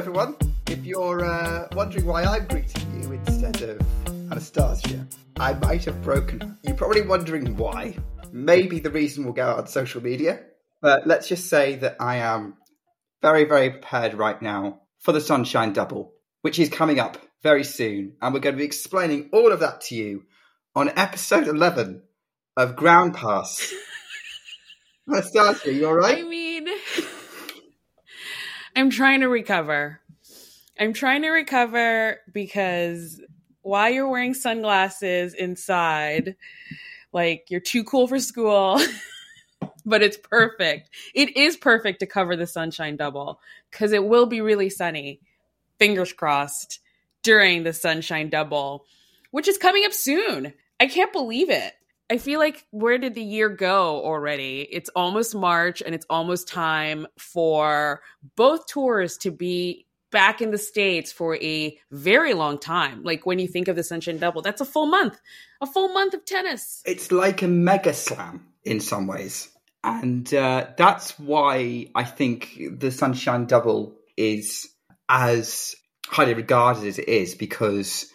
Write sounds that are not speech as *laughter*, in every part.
everyone. If you're uh, wondering why I'm greeting you instead of Anastasia, I might have broken her. You're probably wondering why. Maybe the reason will go out on social media. But let's just say that I am very, very prepared right now for the Sunshine Double, which is coming up very soon. And we're going to be explaining all of that to you on episode 11 of Ground Pass. *laughs* Anastasia, you all right? I mean, I'm trying to recover. I'm trying to recover because while you're wearing sunglasses inside, like you're too cool for school, *laughs* but it's perfect. It is perfect to cover the sunshine double because it will be really sunny. Fingers crossed during the sunshine double, which is coming up soon. I can't believe it. I feel like where did the year go already? It's almost March and it's almost time for both tours to be back in the States for a very long time. Like when you think of the Sunshine Double, that's a full month, a full month of tennis. It's like a mega slam in some ways. And uh, that's why I think the Sunshine Double is as highly regarded as it is because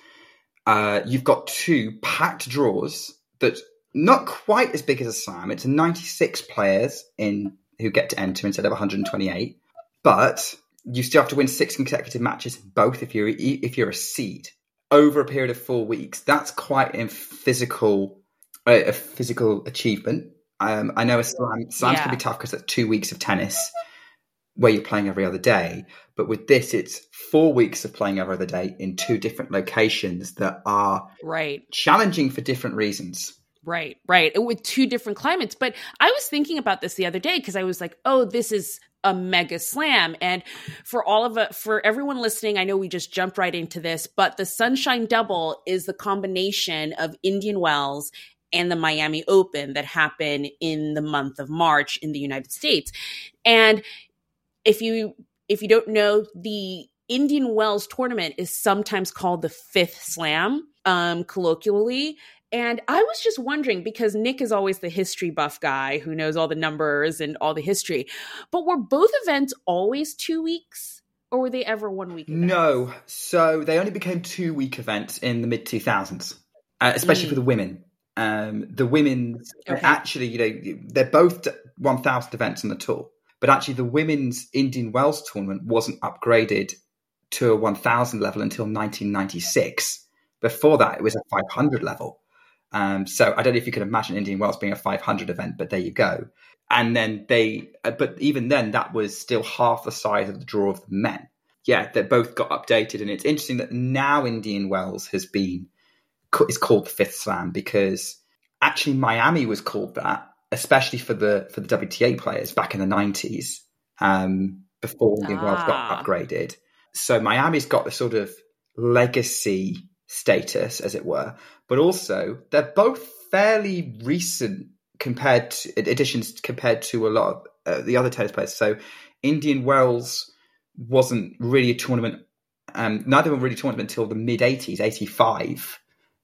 uh, you've got two packed draws that not quite as big as a slam. It's 96 players in who get to enter instead of 128, but you still have to win six consecutive matches both if you're if you're a seed over a period of four weeks. That's quite a physical a physical achievement. Um, I know a slam slams yeah. can be tough because it's two weeks of tennis where you're playing every other day, but with this, it's four weeks of playing every other day in two different locations that are right challenging for different reasons. Right, right. With two different climates. But I was thinking about this the other day because I was like, oh, this is a mega slam. And for all of it, for everyone listening, I know we just jumped right into this, but the Sunshine Double is the combination of Indian Wells and the Miami Open that happen in the month of March in the United States. And if you if you don't know, the Indian Wells tournament is sometimes called the fifth slam, um, colloquially. And I was just wondering because Nick is always the history buff guy who knows all the numbers and all the history. But were both events always two weeks? Or were they ever one week? Events? No. So they only became two week events in the mid 2000s, uh, especially mm. for the women. Um, the women's okay. actually, you know, they're both 1,000 events on the tour, but actually the women's Indian Wells tournament wasn't upgraded to a 1,000 level until 1996. Before that, it was a 500 level. Um, so I don't know if you could imagine Indian Wells being a 500 event, but there you go. And then they, uh, but even then, that was still half the size of the draw of the men. Yeah, they both got updated, and it's interesting that now Indian Wells has been is called the Fifth Slam because actually Miami was called that, especially for the for the WTA players back in the 90s, um, before Indian ah. Wells got ah. upgraded. So Miami's got the sort of legacy status, as it were, but also they're both fairly recent compared to additions compared to a lot of uh, the other tennis players. So Indian Wells wasn't really a tournament. Um, neither them really tournament until the mid 80s, 85,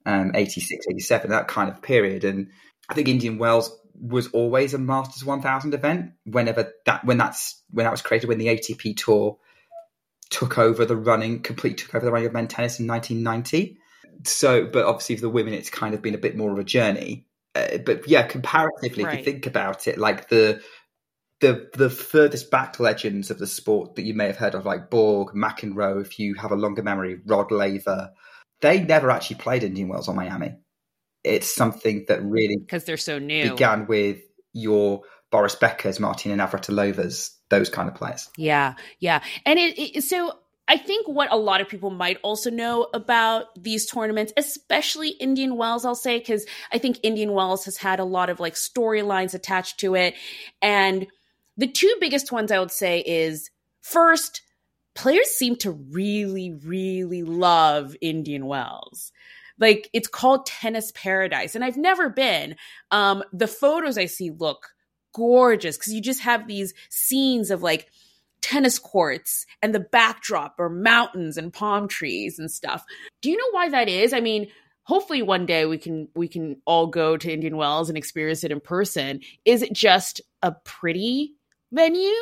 um, 86, 87, that kind of period. And I think Indian Wells was always a Masters 1000 event whenever that when that's when that was created when the ATP tour took over the running, complete took over the running of men's tennis in 1990. So, but obviously for the women, it's kind of been a bit more of a journey. Uh, but yeah, comparatively, right. if you think about it, like the the the furthest back legends of the sport that you may have heard of, like Borg, McEnroe, if you have a longer memory, Rod Laver, they never actually played Indian Wells or Miami. It's something that really because they're so new began with your Boris Beckers, Martina Navratilovas, those kind of players. Yeah, yeah, and it, it, so I think what a lot of people might also know about these tournaments, especially Indian Wells, I'll say, because I think Indian Wells has had a lot of like storylines attached to it. And the two biggest ones I would say is first, players seem to really, really love Indian Wells. Like it's called Tennis Paradise, and I've never been. Um, the photos I see look gorgeous because you just have these scenes of like tennis courts and the backdrop are mountains and palm trees and stuff. Do you know why that is? I mean, hopefully one day we can we can all go to Indian Wells and experience it in person. Is it just a pretty venue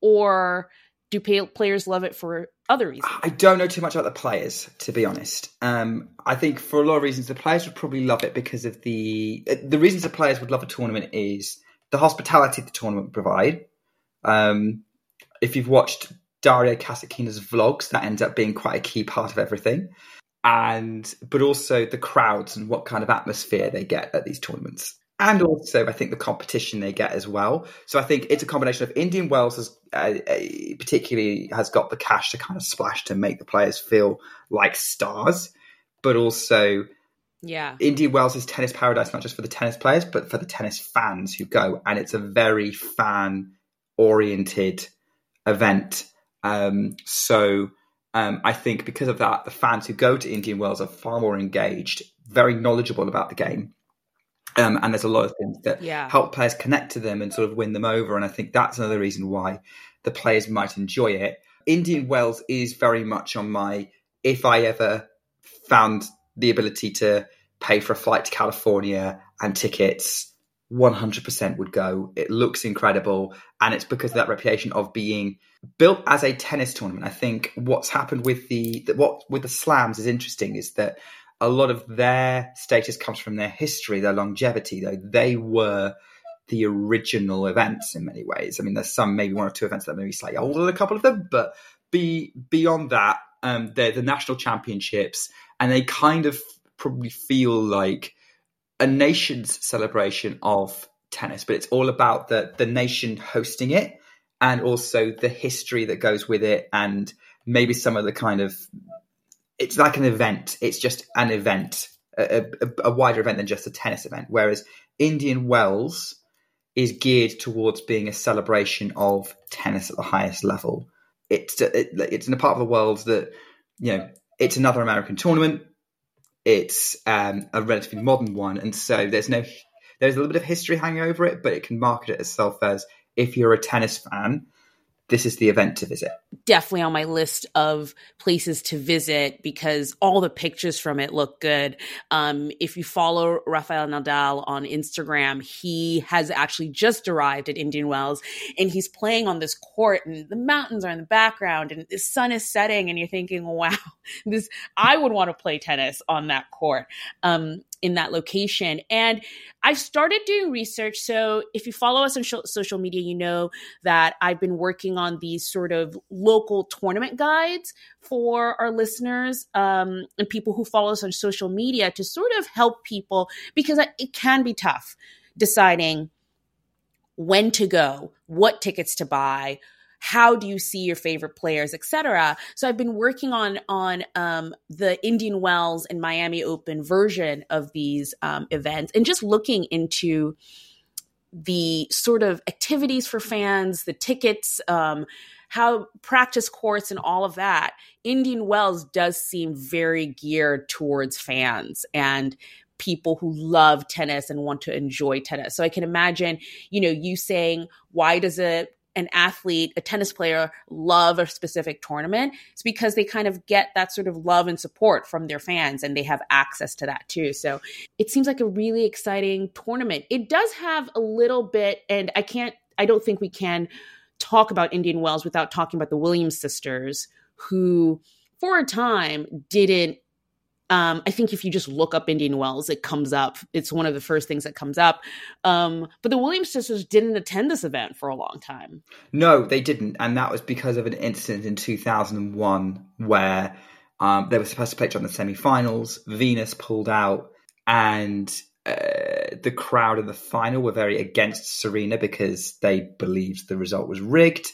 or do pay- players love it for other reasons? I don't know too much about the players, to be honest. Um, I think for a lot of reasons, the players would probably love it because of the the reasons the players would love a tournament is the hospitality the tournament provide. Um, if you've watched Daria Kasatkina's vlogs, that ends up being quite a key part of everything. And but also the crowds and what kind of atmosphere they get at these tournaments and also I think the competition they get as well. So I think it's a combination of Indian Wells has uh, uh, particularly has got the cash to kind of splash to make the players feel like stars, but also yeah, Indian Wells is tennis paradise not just for the tennis players but for the tennis fans who go, and it's a very fan oriented event. Um, so. Um, I think because of that, the fans who go to Indian Wells are far more engaged, very knowledgeable about the game, um, and there's a lot of things that yeah. help players connect to them and sort of win them over. And I think that's another reason why the players might enjoy it. Indian Wells is very much on my, if I ever found the ability to pay for a flight to California and tickets, 100% would go. It looks incredible. And it's because of that reputation of being built as a tennis tournament. I think what's happened with the, what with the slams is interesting is that a lot of their status comes from their history, their longevity, though they were the original events in many ways. I mean, there's some maybe one or two events that may be slightly older than a couple of them, but be beyond that, um, they're the national championships, and they kind of probably feel like a nation's celebration of tennis, but it's all about the the nation hosting it and also the history that goes with it and maybe some of the kind of it's like an event. It's just an event, a, a, a, wider event than just a tennis event. Whereas Indian Wells is geared towards being a celebration of tennis at the highest level. It's it, it's in a part of the world that you know it's another American tournament. It's um, a relatively modern one, and so there's no there's a little bit of history hanging over it, but it can market it itself as if you're a tennis fan this is the event to visit. Definitely on my list of places to visit because all the pictures from it look good. Um, if you follow Rafael Nadal on Instagram, he has actually just arrived at Indian Wells and he's playing on this court and the mountains are in the background and the sun is setting and you're thinking, wow, *laughs* this, I would want to play tennis on that court. Um, in that location. And I started doing research. So if you follow us on sh- social media, you know that I've been working on these sort of local tournament guides for our listeners um, and people who follow us on social media to sort of help people because it can be tough deciding when to go, what tickets to buy, how do you see your favorite players, etc. So I've been working on on um, the Indian Wells and Miami Open version of these um, events, and just looking into the sort of activities for fans, the tickets, um, how practice courts, and all of that. Indian Wells does seem very geared towards fans and people who love tennis and want to enjoy tennis. So I can imagine, you know, you saying, why does it an athlete, a tennis player, love a specific tournament, it's because they kind of get that sort of love and support from their fans and they have access to that too. So it seems like a really exciting tournament. It does have a little bit, and I can't, I don't think we can talk about Indian Wells without talking about the Williams sisters, who for a time didn't um, I think if you just look up Indian Wells, it comes up. It's one of the first things that comes up. Um, but the Williams sisters didn't attend this event for a long time. No, they didn't, and that was because of an incident in 2001 where um, they were supposed to play each other in the semi-finals. Venus pulled out, and uh, the crowd in the final were very against Serena because they believed the result was rigged,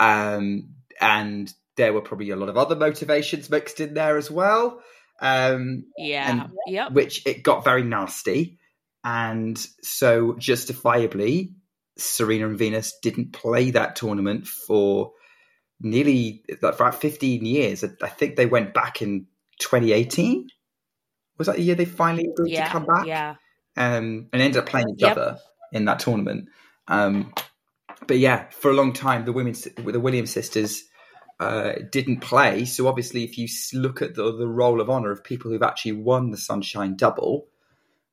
um, and there were probably a lot of other motivations mixed in there as well. Um, yeah. Yep. Which it got very nasty. And so, justifiably, Serena and Venus didn't play that tournament for nearly like, for about 15 years. I think they went back in 2018. Was that the year they finally agreed yeah, to come back? Yeah. Um, and ended up playing each yep. other in that tournament. Um, but yeah, for a long time, the women, the Williams sisters uh, didn't play. So obviously, if you look at the, the role of honor of people who've actually won the Sunshine Double,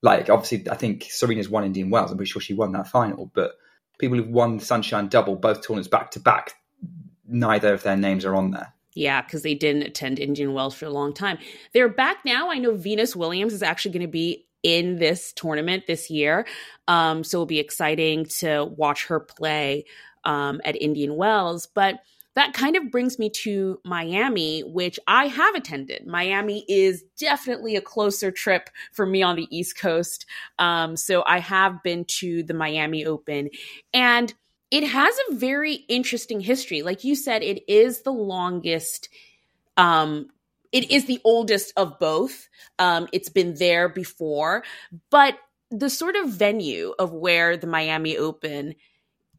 like obviously, I think Serena's won Indian Wells. I'm pretty sure she won that final. But people who've won the Sunshine Double, both tournaments back to back, neither of their names are on there. Yeah, because they didn't attend Indian Wells for a long time. They're back now. I know Venus Williams is actually going to be in this tournament this year. Um, so it'll be exciting to watch her play um, at Indian Wells. But that kind of brings me to Miami, which I have attended. Miami is definitely a closer trip for me on the East Coast. Um, so I have been to the Miami Open. And it has a very interesting history. Like you said, it is the longest um, it is the oldest of both. Um, it's been there before, but the sort of venue of where the Miami Open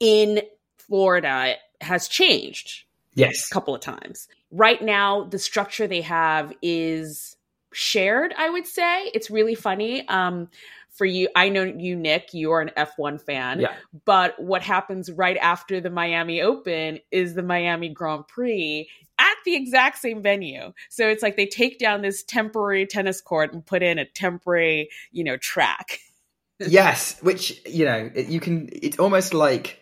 in Florida has changed. Yes. A couple of times. Right now, the structure they have is shared, I would say. It's really funny. Um, for you, I know you, Nick, you're an F1 fan. Yeah. But what happens right after the Miami Open is the Miami Grand Prix at the exact same venue. So it's like they take down this temporary tennis court and put in a temporary, you know, track. *laughs* yes, which, you know, you can, it's almost like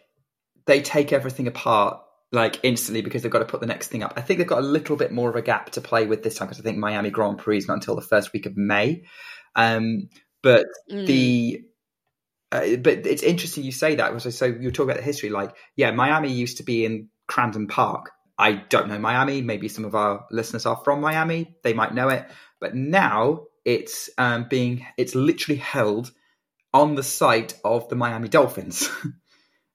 they take everything apart like instantly because they've got to put the next thing up. I think they've got a little bit more of a gap to play with this time because I think Miami Grand Prix is not until the first week of May. Um, but mm. the uh, but it's interesting you say that. because so you're talking about the history. Like, yeah, Miami used to be in Crandon Park. I don't know Miami. Maybe some of our listeners are from Miami. They might know it. But now it's um, being it's literally held on the site of the Miami Dolphins. *laughs*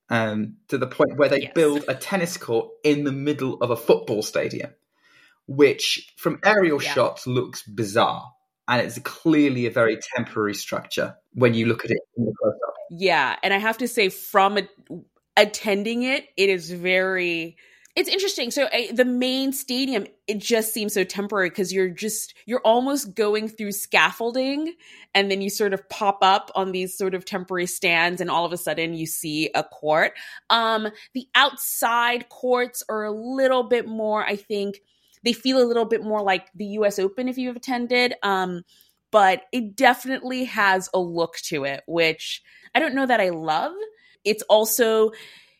um, to the point where they yes. build a tennis court in the middle of a football stadium, which from aerial yeah. shots looks bizarre. And it's clearly a very temporary structure when you look at it in the close up. Yeah. And I have to say, from a, attending it, it is very it's interesting. So uh, the main stadium, it just seems so temporary because you're just you're almost going through scaffolding, and then you sort of pop up on these sort of temporary stands, and all of a sudden you see a court. Um, the outside courts are a little bit more, I think, they feel a little bit more like the U.S. Open if you've attended. Um, but it definitely has a look to it, which I don't know that I love. It's also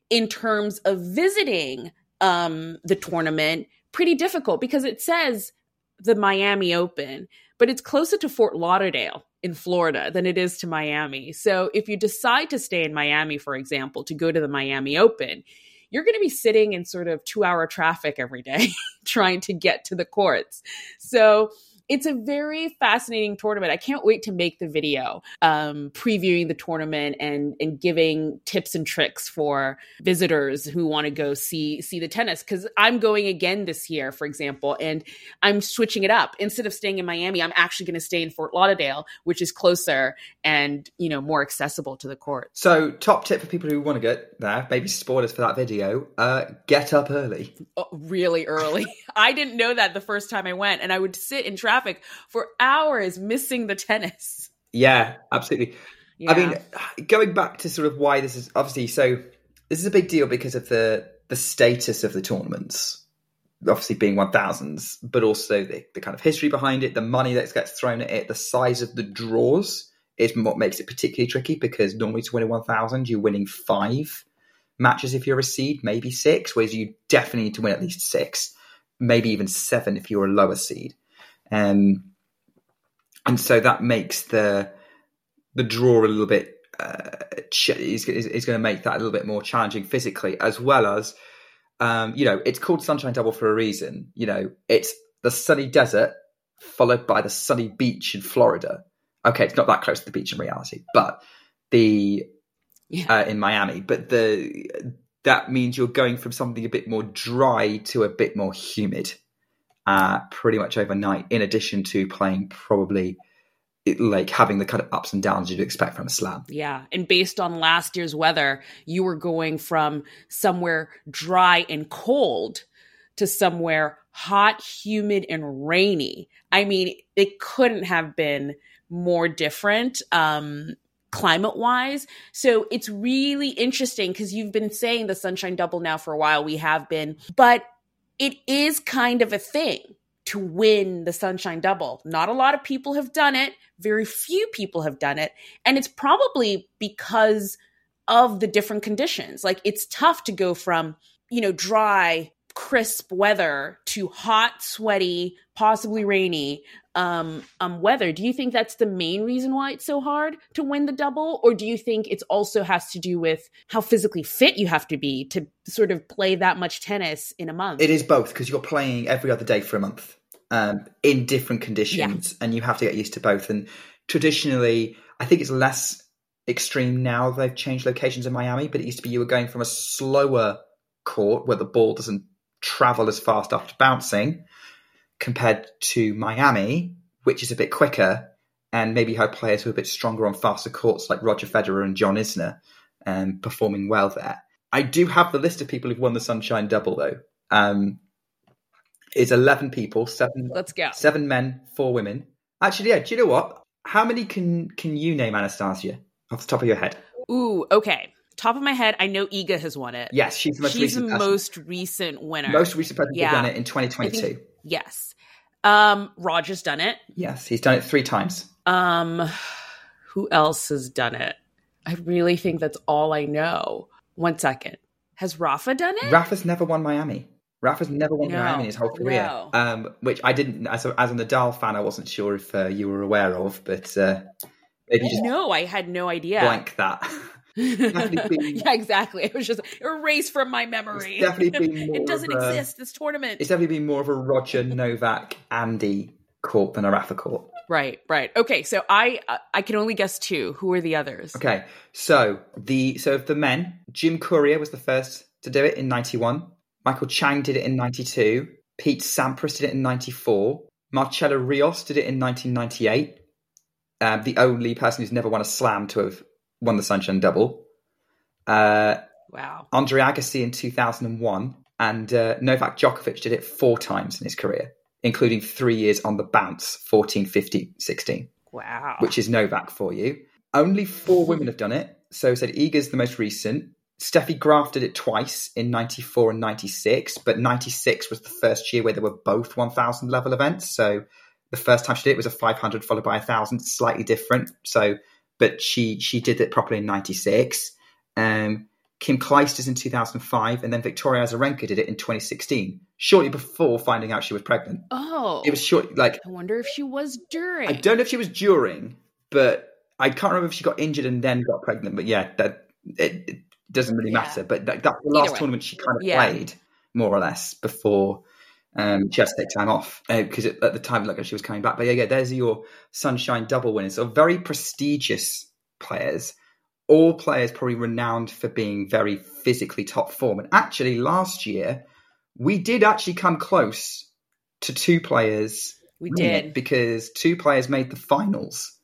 in terms of visiting um, the tournament pretty difficult because it says the Miami Open, but it's closer to Fort Lauderdale in Florida than it is to Miami. So if you decide to stay in Miami, for example, to go to the Miami Open, you're going to be sitting in sort of two hour traffic every day *laughs* trying to get to the courts. So it's a very fascinating tournament. I can't wait to make the video um, previewing the tournament and and giving tips and tricks for visitors who want to go see see the tennis. Because I'm going again this year, for example, and I'm switching it up. Instead of staying in Miami, I'm actually going to stay in Fort Lauderdale, which is closer and you know more accessible to the court. So, top tip for people who want to get there, maybe spoilers for that video: uh, get up early. Oh, really early. *laughs* I didn't know that the first time I went, and I would sit in traffic traffic for hours missing the tennis. Yeah, absolutely. Yeah. I mean, going back to sort of why this is obviously so this is a big deal because of the the status of the tournaments, obviously being one thousands, but also the, the kind of history behind it, the money that gets thrown at it, the size of the draws is what makes it particularly tricky because normally to win a one thousand, you're winning five matches if you're a seed, maybe six, whereas you definitely need to win at least six, maybe even seven if you're a lower seed. Um, and so that makes the the draw a little bit uh, ch- is, is, is going to make that a little bit more challenging physically, as well as um, you know it's called Sunshine Double for a reason. You know, it's the sunny desert followed by the sunny beach in Florida. Okay, it's not that close to the beach in reality, but the yeah. uh, in Miami, but the that means you're going from something a bit more dry to a bit more humid uh, pretty much overnight, in addition to playing probably like having the kind of ups and downs you'd expect from a slam. Yeah. And based on last year's weather, you were going from somewhere dry and cold to somewhere hot, humid, and rainy. I mean, it couldn't have been more different. Um, climate wise. So it's really interesting because you've been saying the sunshine double now for a while. We have been, but it is kind of a thing to win the sunshine double. Not a lot of people have done it. Very few people have done it. And it's probably because of the different conditions. Like it's tough to go from, you know, dry, crisp weather to hot, sweaty, possibly rainy um, um, weather. Do you think that's the main reason why it's so hard to win the double, or do you think it also has to do with how physically fit you have to be to sort of play that much tennis in a month? It is both because you're playing every other day for a month um, in different conditions, yeah. and you have to get used to both. And traditionally, I think it's less extreme now. They've changed locations in Miami, but it used to be you were going from a slower court where the ball doesn't travel as fast after bouncing compared to Miami, which is a bit quicker and maybe had players who are a bit stronger on faster courts like Roger Federer and John Isner um, performing well there. I do have the list of people who've won the Sunshine Double though. Um, it's 11 people, seven, Let's go. seven men, four women. Actually, yeah, do you know what? How many can, can you name, Anastasia, off the top of your head? Ooh, okay top of my head, I know Iga has won it. Yes, she's the most she's recent. the most recent winner. Most recent person yeah. done it in 2022. Yes. Um, Roger's done it. Yes, he's done it three times. Um, who else has done it? I really think that's all I know. One second. Has Rafa done it? Rafa's never won Miami. Rafa's never won no, Miami in his whole career. No. Um, which I didn't, as a, as a Nadal fan, I wasn't sure if uh, you were aware of, but uh, maybe just no, I had no idea. Blank that. *laughs* *laughs* been, yeah, exactly. It was just erased from my memory. definitely been *laughs* it doesn't a, exist. This tournament. It's definitely been more of a Roger Novak Andy court than a Rafa court. Right, right. Okay, so I uh, I can only guess two. Who are the others? Okay, so the so the men, Jim Courier was the first to do it in '91. Michael Chang did it in '92. Pete Sampras did it in '94. Marcelo Rios did it in 1998. Um, the only person who's never won a slam to have won the Sunshine Double. Uh, wow. Andre Agassi in 2001, and uh, Novak Djokovic did it four times in his career, including three years on the bounce 14, 15, 16. Wow. Which is Novak for you. Only four women have done it. So said Iga's the most recent. Steffi Graf did it twice in 94 and 96, but 96 was the first year where there were both 1,000 level events. So the first time she did it was a 500 followed by a 1,000, slightly different. So but she she did it properly in '96. Um, Kim Clijsters in 2005, and then Victoria Azarenka did it in 2016, shortly before finding out she was pregnant. Oh, it was short. Like I wonder if she was during. I don't know if she was during, but I can't remember if she got injured and then got pregnant. But yeah, that it, it doesn't really matter. But that, that's the last tournament she kind of yeah. played, more or less, before um, she had to take time off because uh, at the time, like she was coming back. But yeah, yeah, there's your Sunshine Double winners. So very prestigious players. All players probably renowned for being very physically top form. And actually, last year we did actually come close to two players. We did because two players made the finals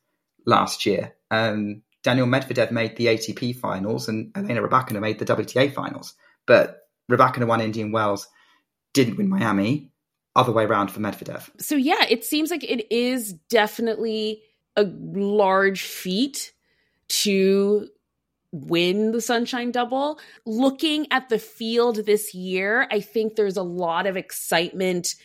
last year. Um, Daniil Medvedev made the ATP finals, and Elena Rybakina made the WTA finals. But Rybakina won Indian Wells didn't win Miami. Other way around for Medvedev. So yeah, it seems like it is definitely a large feat to win the Sunshine Double. Looking at the field this year, I think there's a lot of excitement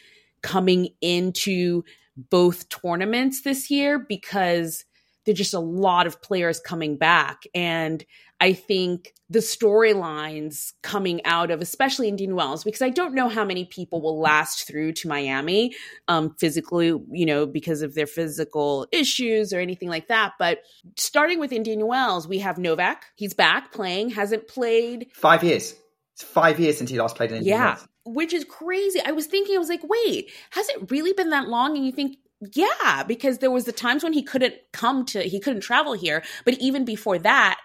coming into both tournaments this year because there's just a lot of players coming back. And I think the storylines coming out of, especially Indian Wells, because I don't know how many people will last through to Miami um, physically, you know, because of their physical issues or anything like that. But starting with Indian Wells, we have Novak. He's back playing, hasn't played. Five years. It's five years since he last played in Indian yeah. Wells. Which is crazy. I was thinking, I was like, wait, has it really been that long? And you think, yeah, because there was the times when he couldn't come to he couldn't travel here, but even before that,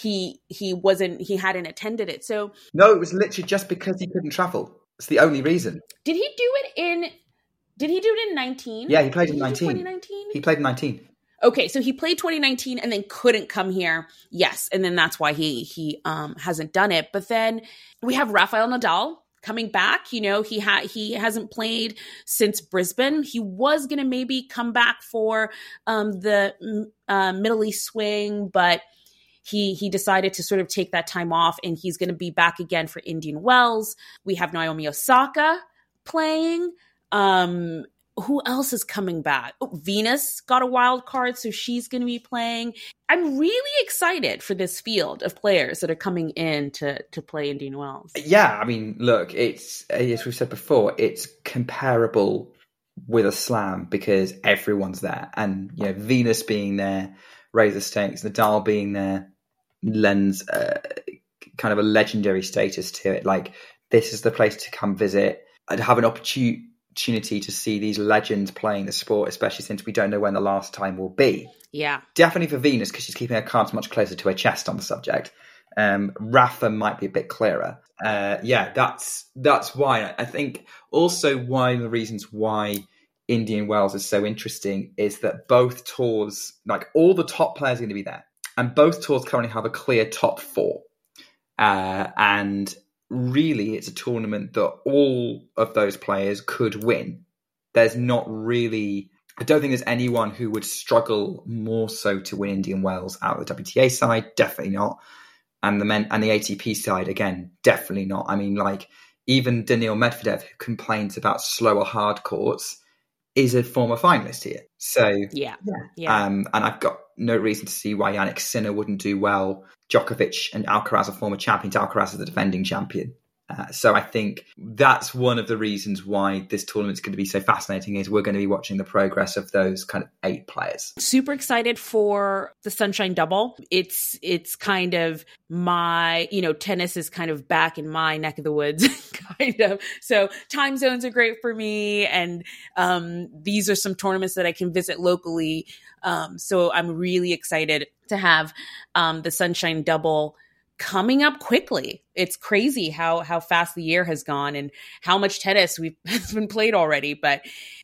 he he wasn't he hadn't attended it. So No, it was literally just because he couldn't travel. It's the only reason. Did he do it in did he do it in 19? Yeah, he played in 19. 2019? He played in 19. Okay, so he played 2019 and then couldn't come here. Yes, and then that's why he he um hasn't done it. But then we have Rafael Nadal coming back. You know, he had he hasn't played since Brisbane. He was going to maybe come back for um, the uh, Middle East swing, but he he decided to sort of take that time off, and he's going to be back again for Indian Wells. We have Naomi Osaka playing. Um, who else is coming back? Oh, Venus got a wild card, so she's going to be playing. I'm really excited for this field of players that are coming in to to play Indian Wells. Yeah, I mean, look, it's as we've said before, it's comparable with a slam because everyone's there, and you know, Venus being there, Razor Stakes, Nadal being there, lends uh, kind of a legendary status to it. Like this is the place to come visit and have an opportunity to see these legends playing the sport, especially since we don't know when the last time will be. Yeah. Definitely for Venus, because she's keeping her cards much closer to her chest on the subject. Um, Rafa might be a bit clearer. Uh, yeah, that's that's why I think also one of the reasons why Indian Wells is so interesting is that both tours, like all the top players, are going to be there, and both tours currently have a clear top four. Uh, and really it's a tournament that all of those players could win. There's not really, I don't think there's anyone who would struggle more so to win Indian Wells out of the WTA side. Definitely not. And the men and the ATP side, again, definitely not. I mean, like even Daniil Medvedev, who complains about slower hard courts, is a former finalist here. So yeah, yeah. Um, and I've got no reason to see why Jannik Sinner wouldn't do well. Djokovic and Alcaraz are former champions. Alcaraz is the defending champion. Uh, so I think that's one of the reasons why this tournament is going to be so fascinating is we're going to be watching the progress of those kind of eight players. Super excited for the Sunshine Double. It's it's kind of my, you know, tennis is kind of back in my neck of the woods *laughs* kind of. So time zones are great for me and um, these are some tournaments that I can visit locally. Um, so I'm really excited to have um, the Sunshine Double coming up quickly. It's crazy how how fast the year has gone and how much tennis we've *laughs* has been played already. But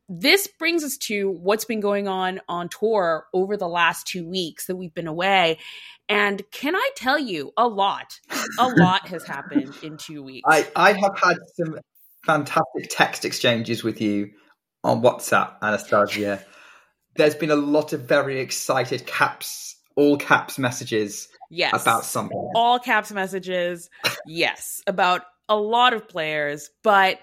this brings us to what's been going on on tour over the last two weeks that we've been away. And can I tell you, a lot, a *laughs* lot has happened in two weeks. I, I have had some fantastic text exchanges with you on WhatsApp, Anastasia. There's been a lot of very excited caps, all caps messages Yes. About something. All caps messages. *laughs* yes. About a lot of players. But,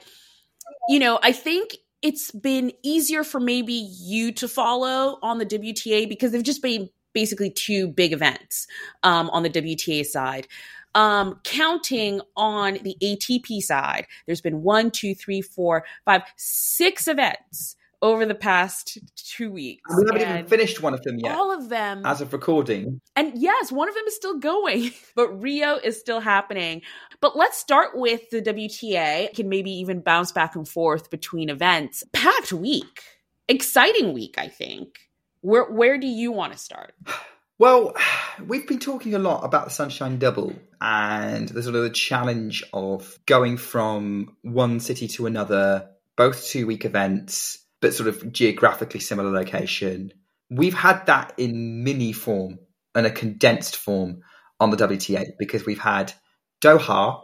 you know, I think it's been easier for maybe you to follow on the WTA because they've just been basically two big events um, on the WTA side. Um, counting on the ATP side, there's been one, two, three, four, five, six events over the past two weeks. We haven't even finished one of them yet. All of them. As of recording. And yes, one of them is still going, *laughs* but Rio is still happening. But let's start with the WTA. Can maybe even bounce back and forth between events. Packed week. Exciting week, I think. Where where do you want to start? *sighs* Well, *sighs* we've been talking a lot about the Sunshine Double and the sort of the challenge of going from one city to another, both two week events, but sort of geographically similar location. We've had that in mini form and a condensed form on the WTA because we've had Doha,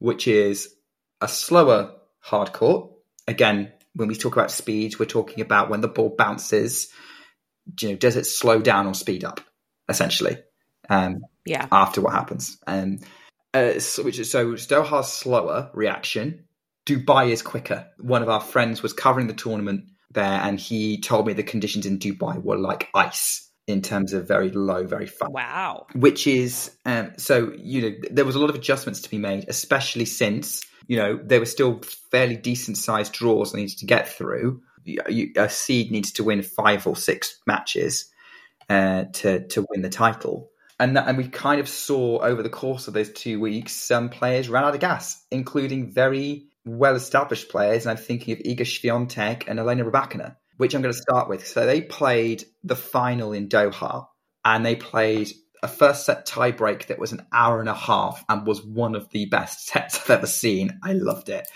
which is a slower hard court. Again, when we talk about speed, we're talking about when the ball bounces. You know, does it slow down or speed up? Essentially, um, yeah. After what happens, um, uh, so, which is so Doha's slower reaction. Dubai is quicker. One of our friends was covering the tournament there, and he told me the conditions in Dubai were like ice in terms of very low, very fast. Wow. Which is um, so you know there was a lot of adjustments to be made, especially since you know there were still fairly decent sized draws I needed to get through. A seed needs to win five or six matches uh, to to win the title. And, that, and we kind of saw over the course of those two weeks, some players ran out of gas, including very well-established players, and I'm thinking of Iga Swiatek and Elena Rybakina, which I'm going to start with. So they played the final in Doha, and they played a first set tiebreak that was an hour and a half and was one of the best *laughs* sets I've ever seen. I loved it.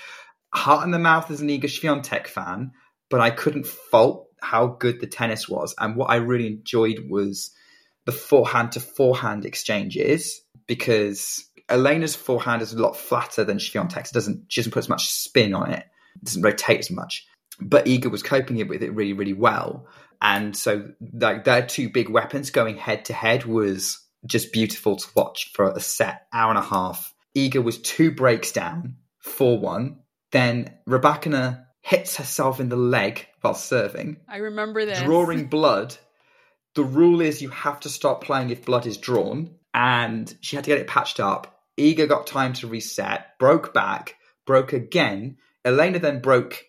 Heart in the mouth as an Iga Swiatek fan, but I couldn't fault how good the tennis was. And what I really enjoyed was the forehand to forehand exchanges because Elena's forehand is a lot flatter than Swiatek's. Doesn't she doesn't put as much spin on it. Doesn't rotate as much. But Iga was coping with it really, really well. And so like their two big weapons going head to head was just beautiful to watch for a set hour and a half. Iga was two breaks down, four one. Then Rybakina hits herself in the leg while serving. I remember this. Drawing blood. The rule is you have to stop playing if blood is drawn, and she had to get it patched up. Iga got time to reset, broke back, broke again. Elena then broke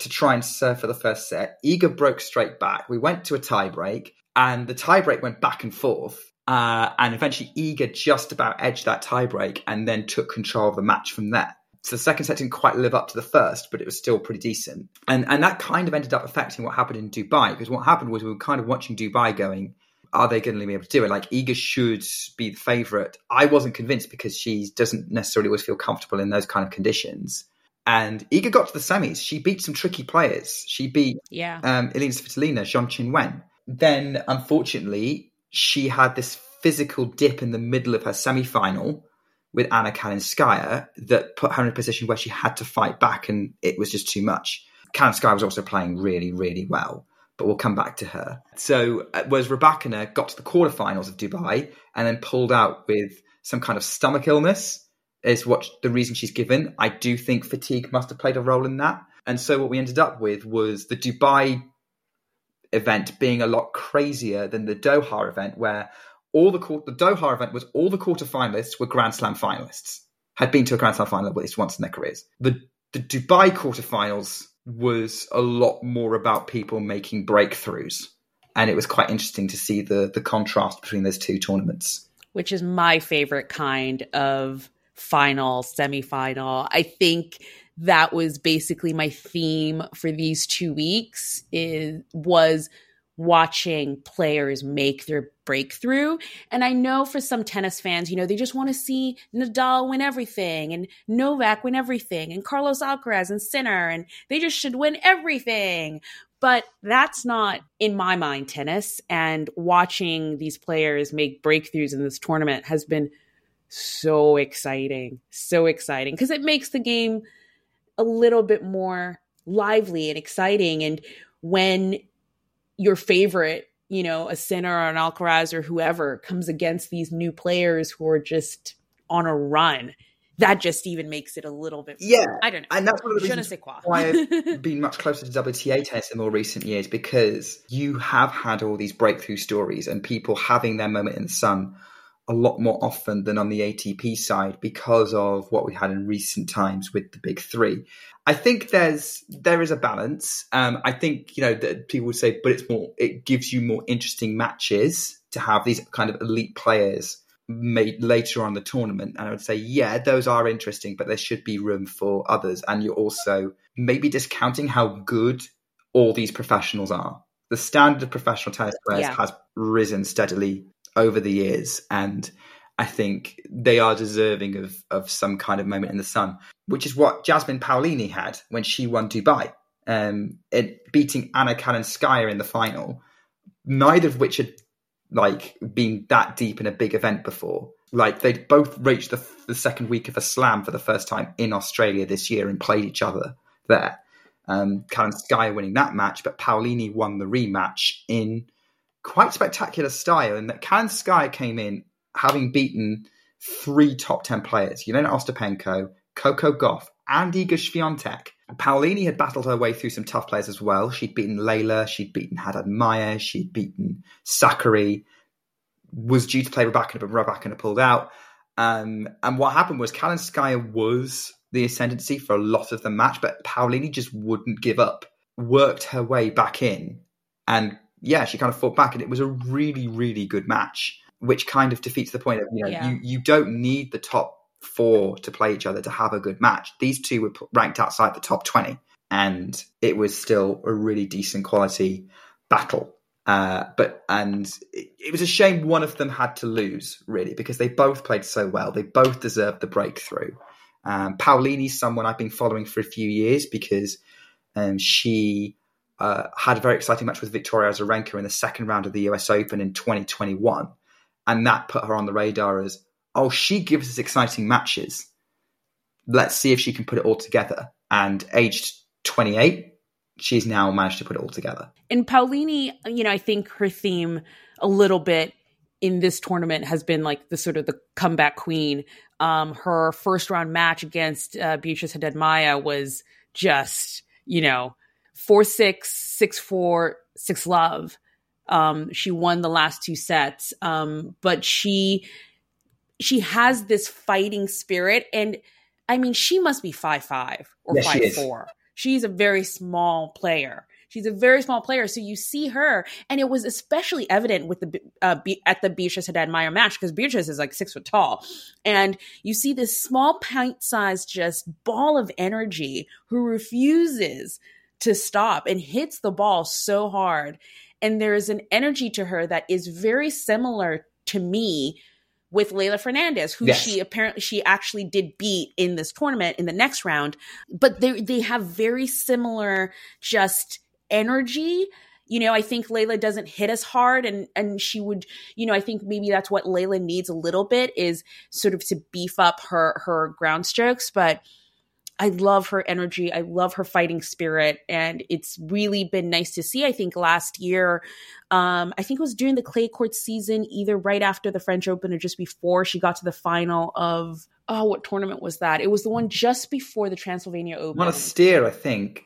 to try and serve for the first set. Iga broke straight back. We went to a tiebreak, and the tiebreak went back and forth. Uh, and eventually, Iga just about edged that tiebreak and then took control of the match from there. So the second set didn't quite live up to the first, but it was still pretty decent. And and that kind of ended up affecting what happened in Dubai because what happened was we were kind of watching Dubai going, are they going to be able to do it? Like Iga should be the favourite. I wasn't convinced because she doesn't necessarily always feel comfortable in those kind of conditions. And Iga got to the semis. She beat some tricky players. She beat yeah. um, Elina Svitolina, Zheng Qinwen. Then, unfortunately, she had this physical dip in the middle of her semi-final with Anna Kalinskaya that put her in a position where she had to fight back and it was just too much. Kalinskaya was also playing really, really well, but we'll come back to her. So, uh, whereas Rybakina got to the quarterfinals of Dubai and then pulled out with some kind of stomach illness, is what the reason she's given. I do think fatigue must have played a role in that. And so, what we ended up with was the Dubai event being a lot crazier than the Doha event, where all the the Doha event was all the quarterfinalists were Grand Slam finalists, had been to a Grand Slam final at least once in their careers. The the Dubai quarterfinals was a lot more about people making breakthroughs, and it was quite interesting to see the the contrast between those two tournaments. Which is my favorite kind of final, semifinal. I think that was basically my theme for these two weeks. Is was watching players make their breakthrough. And I know for some tennis fans, you know, they just want to see Nadal win everything and Novak win everything and Carlos Alcaraz and Sinner and they just should win everything. But that's not in my mind tennis. And watching these players make breakthroughs in this tournament has been so exciting. So exciting because it makes the game a little bit more lively and exciting. And when your favorite, you know, a Sinner or an Alcaraz or whoever comes against these new players who are just on a run. That just even makes it a little bit. Yeah, I don't know. And that's one of the reasons why I've *laughs* been much closer to WTA tennis in more recent years because you have had all these breakthrough stories and people having their moment in the sun a lot more often than on the ATP side because of what we had in recent times with the big three. I think there's there is a balance. Um, I think you know that people would say, but it's more it gives you more interesting matches to have these kind of elite players made later on the tournament. And I would say, yeah, those are interesting, but there should be room for others. And you're also maybe discounting how good all these professionals are. The standard of professional tennis players yeah. has risen steadily over the years, and I think they are deserving of of some kind of moment in the sun, which is what Jasmine Paolini had when she won Dubai, um, it, beating Anna Kalinskaya in the final. Neither of which had like been that deep in a big event before. Like they'd both reached the, the second week of a slam for the first time in Australia this year and played each other there. Um, Kalinskaya winning that match, but Paolini won the rematch in quite spectacular style in that Kalinskaya came in having beaten three top 10 players, Jelena Ostapenko, Coco Gauff, and Iga Swiatek. Paolini had battled her way through some tough players as well. She'd beaten Leylah, she'd beaten Haddad Maia, she'd beaten Sakkari, was due to play Rybakina, but Rybakina pulled out. Um, and what happened was Kalinskaya was the ascendancy for a lot of the match, but Paolini just wouldn't give up, worked her way back in, and yeah, she kind of fought back, and it was a really, really good match, which kind of defeats the point of you know yeah. you you don't need the top four to play each other to have a good match. These two were ranked outside the top twenty, and it was still a really decent quality battle. Uh, but and it, it, was a shame one of them had to lose really because they both played so well. They both deserved the breakthrough. Um, Paolini's someone I've been following for a few years because um, she uh, had a very exciting match with Victoria Azarenka in the second round of the US Open in 2021. And that put her on the radar as, oh, she gives us exciting matches. Let's see if she can put it all together. And aged 28, she's now managed to put it all together. And Paolini, you know, I think her theme a little bit in this tournament has been like the sort of the comeback queen. Um, her first round match against uh, Beatriz Haddad Maia was just you know, four six, six four, six love. Um, she won the last two sets, um, but she she has this fighting spirit, and I mean, she must be five five or Yes, five is. four. She's a very small player. She's a very small player, so you see her, and it was especially evident with the uh, Be- at the Beatriz Haddad Maia match because Beatriz is like six foot tall, and you see this small pint sized just ball of energy who refuses to stop and hits the ball so hard. And there is an energy to her that is very similar to me with Leylah Fernandez, who Yes. she apparently she actually did beat in this tournament in the next round. But they they have very similar just energy. You know, I think Leylah doesn't hit as hard and and she would, you know, I think maybe that's what Leylah needs a little bit is sort of to beef up her her ground strokes, but I love her energy. I love her fighting spirit. And it's really been nice to see. I think last year, um, I think it was during the clay court season, either right after the French Open or just before she got to the final of, oh, what tournament was that? It was the one just before the Transylvania Open. Monastir, I think,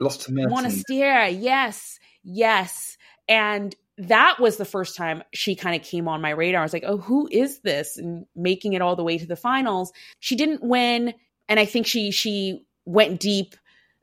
lost to Mertens. Monastir, yes, yes. And that was the first time she kind of came on my radar. I was like, oh, who is this? And making it all the way to the finals. She didn't win, and I think she she went deep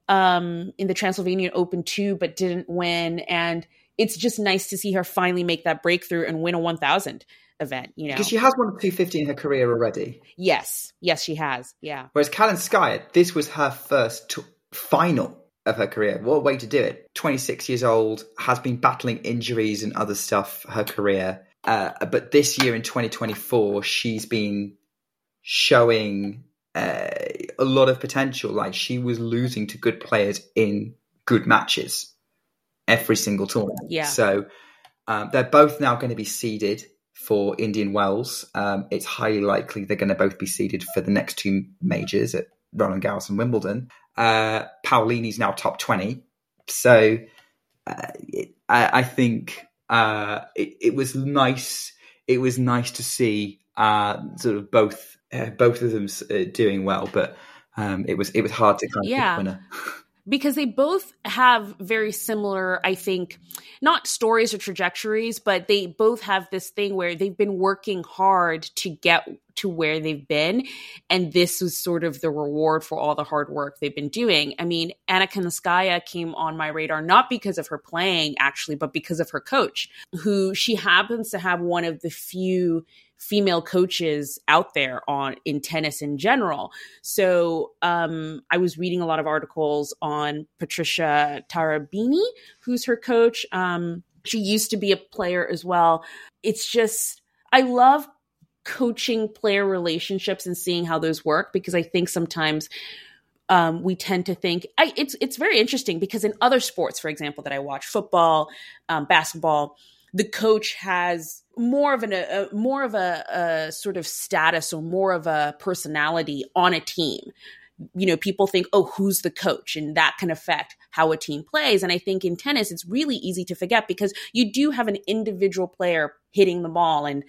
um in the Transylvania Open too, but didn't win. And it's just nice to see her finally make that breakthrough and win a 1000 event, you know. Because she has won a 250 in her career already. yes. Yes, she has. Yeah. Whereas Kalinskaya, this was her first t- final of her career. What a way to do it. 26 years old, has been battling injuries and other stuff her career. Uh, but this year in 2024, she's been showing uh, a lot of potential. Like she was losing to good players in good matches every single tournament. Yeah. So um, they're both now going to be seeded for Indian Wells. Um, it's highly likely they're going to both be seeded for the next two majors at Roland Garros and Wimbledon. Uh, Paolini's now top 20. So uh, it, I, I think uh, it, it was nice. It was nice to see uh, sort of both uh, both of them uh, doing well, but um, it was it was hard to kind of Yeah. pick a winner. because they both have very similar i think not stories or trajectories but they both have this thing where they've been working hard to get to where they've been and this was sort of the reward for all the hard work they've been doing i mean anna Kalinskaya came on my radar not because of her playing actually but because of her coach who she happens to have one of the few female coaches out there on in tennis in general so um, I was reading a lot of articles on Patricia Tarabini, who's her coach. Um, she used to be a player as well. It's just, I love coaching player relationships and seeing how those work because I think sometimes um, we tend to think I, it's it's very interesting because in other sports, for example, that I watch, football, um, basketball, the coach has more of an a, a more of a, a sort of status or more of a personality on a team. You know people think oh who's the coach? And that can affect how a team plays. And i think in tennis it's really easy to forget because you do have an individual player hitting the ball. And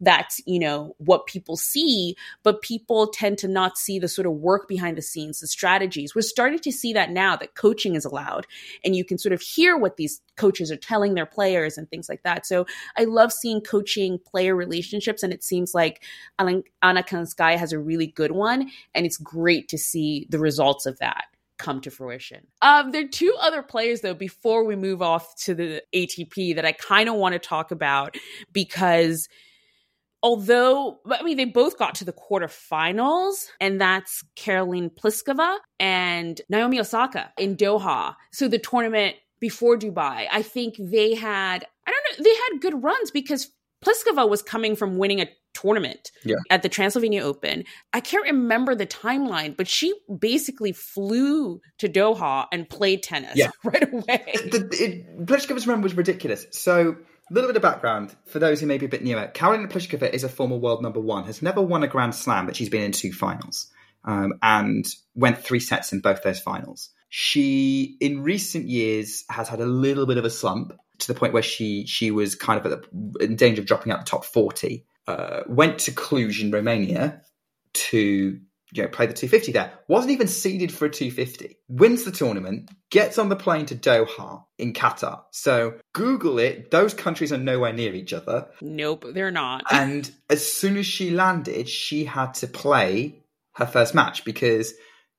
that's you know what people see but people tend to not see the sort of work behind the scenes the strategies we're starting to see that now that coaching is allowed and you can sort of hear what these coaches are telling their players and things like that so i love seeing coaching player relationships and it seems like Anna Kalinskaya has a really good one and it's great to see the results of that come to fruition. Um, there are two other players though before we move off to the ATP that I kind of want to talk about because although I mean they both got to the quarterfinals, and that's Caroline Pliskova and Naomi Osaka in Doha. So the tournament before Dubai, I think they had I don't know they had good runs because Pliskova was coming from winning a tournament Yeah. at the Transylvania Open. I can't remember the timeline, but she basically flew to Doha and played tennis Yeah. *laughs* right away. the, it, Pliskova's run was ridiculous. So, a little bit of background for those who may be a bit newer. Karolina Pliskova is a former world number one, has never won a Grand Slam, but she's been in two finals um, and went three sets in both those finals. She, in recent years, has had a little bit of a slump to the point where she she was kind of the, in danger of dropping out the top 40. Uh, went to Cluj in Romania to you know, play the 250 there. Wasn't even seeded for a 250. Wins the tournament, gets on the plane to Doha in Qatar. So Google it. Those countries are nowhere near each other. Nope, they're not. *laughs* and as soon as she landed, she had to play her first match because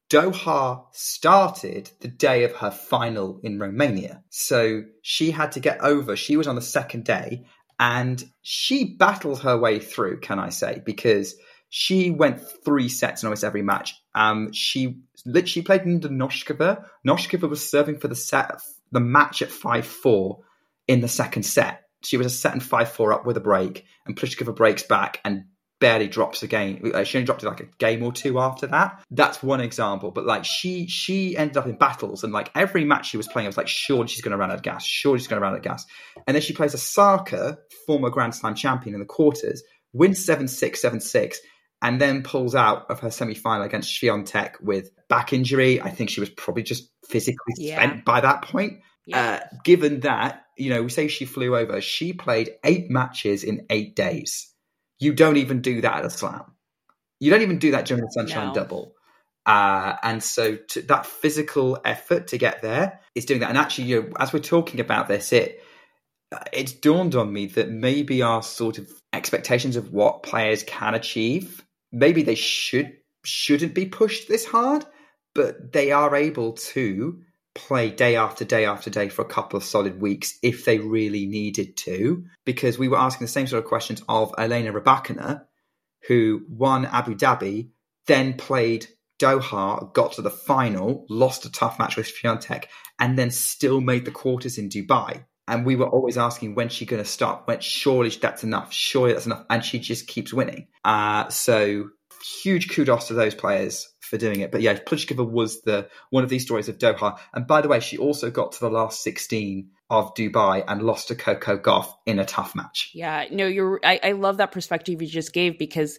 Doha started the day of her final in Romania. So she had to get over. She was on the second day and she battled her way through, can I say, because she went three sets in almost every match. Um, she literally played into Noskova. Noskova was serving for the set, the match at five four in the second set. She was a set and five four up with a break, and Pliskova breaks back and barely drops a game. Uh, she only dropped like a game or two after that. That's one example. But like she she ended up in battles, and like every match she was playing, I was like, sure she's going to run out of gas. Sure she's going to run out of gas. And then she plays a Osaka, former Grand Slam champion in the quarters, wins seven six seven six and then pulls out of her semi final against Swiatek with back injury. I think she was probably just physically yeah. spent by that point. Yeah. Uh, given that, you know, we say she flew over, she played eight matches in eight days. You don't even do that at a slam. You don't even do that during the Sunshine no. Double. Uh, and so to, that physical effort to get there is doing that. And actually, you know, as we're talking about this, it it's dawned on me that maybe our sort of expectations of what players can achieve maybe they should shouldn't be pushed this hard, but they are able to play day after day after day for a couple of solid weeks if they really needed to. Because we were asking the same sort of questions of Elena Rybakina, who won Abu Dhabi, then played Doha, got to the final, lost a tough match with Swiatek, and then still made the quarters in Dubai. And we were always asking when she going to stop. When surely that's enough. Surely that's enough. And she just keeps winning. Uh, so huge kudos to those players for doing it. But yeah, Pliskova was the one of these stories of Doha. And by the way, she also got to the last 16 of Dubai and lost to Coco Gauff in a tough match. Yeah, no, you're. I, I love that perspective you just gave because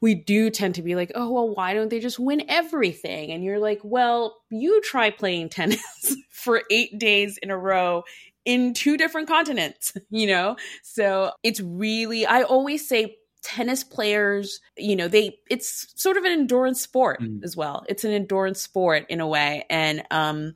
we do tend to be like, oh well, why don't they just win everything? And you're like, well, you try playing tennis *laughs* for eight days in a row in two different continents, *laughs* you know? So it's really, I always say tennis players, you know, they, it's sort of an endurance sport mm. as well. It's an endurance sport in a way. And, um,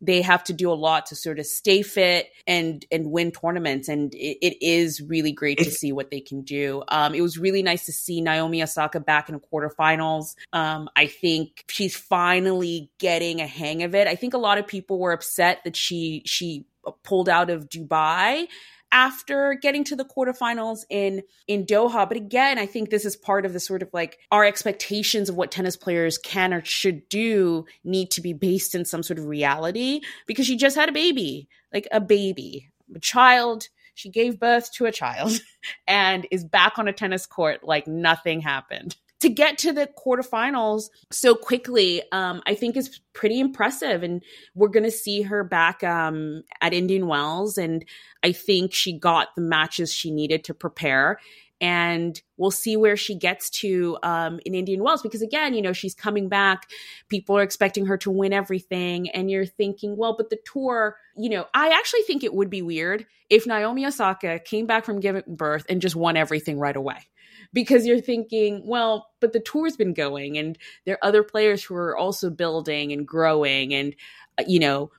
they have to do a lot to sort of stay fit and and win tournaments and it, it is really great to see what they can do um, it was really nice to see naomi osaka back in the quarterfinals um, i think she's finally getting a hang of it i think a lot of people were upset that she she pulled out of Dubai after getting to the quarterfinals in in Doha. But again, I think this is part of the sort of like our expectations of what tennis players can or should do need to be based in some sort of reality because she just had a baby, like a baby, a child. She gave birth to a child *laughs* and is back on a tennis court like nothing happened to get to the quarterfinals so quickly, um, I think is pretty impressive. And we're going to see her back um, at Indian Wells. And I think she got the matches she needed to prepare. And we'll see where she gets to um, in Indian Wells because, again, you know, she's coming back. People are expecting her to win everything. And you're thinking, well, but the tour, you know, I actually think it would be weird if Naomi Osaka came back from giving birth and just won everything right away because you're thinking, well, but the tour's been going and there are other players who are also building and growing. And, uh, you know,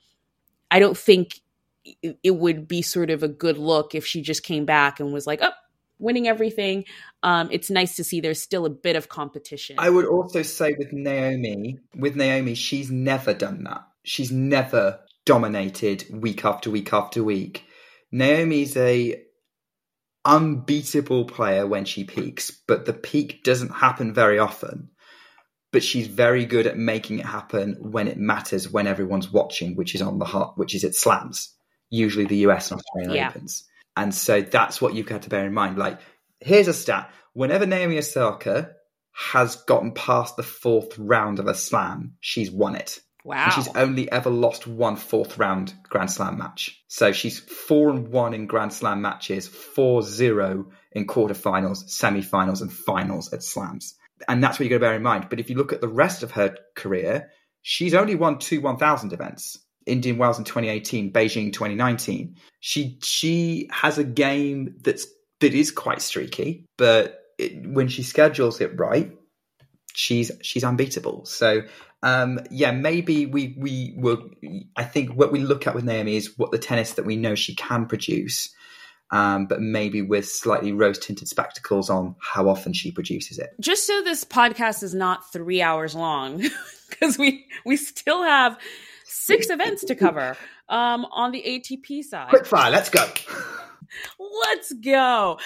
I don't think it would be sort of a good look if she just came back and was like, oh, winning everything. Um, it's nice to see there's still a bit of competition. I would also say with Naomi, with Naomi, she's never done that. She's never dominated week after week after week. Naomi's a unbeatable player when she peaks, but the peak doesn't happen very often. But she's very good at making it happen when it matters, when everyone's watching, which is on the heart, which is it slams, usually the US and Australian yeah. Opens. And so that's what you've got to bear in mind. Like, here's a stat: whenever Naomi Osaka has gotten past the fourth round of a slam, she's won it. Wow. And she's only ever lost one fourth round Grand Slam match. So she's four and one in Grand Slam matches, four zero in quarterfinals, semi-finals, and finals at slams. And that's what you've got to bear in mind. But if you look at the rest of her career, she's only won two 1000 events. Indian Wells in 2018, Beijing 2019. She she has a game that's that is quite streaky, but it, when she schedules it right, she's she's unbeatable. So um, yeah, maybe we we will. I think what we look at with Naomi is what the tennis that we know she can produce, um, but maybe with slightly rose tinted spectacles on how often she produces it. Just so this podcast is not three hours long, *laughs* because we we still have six events to cover um, on the ATP side. Quick fire, let's go. Let's go.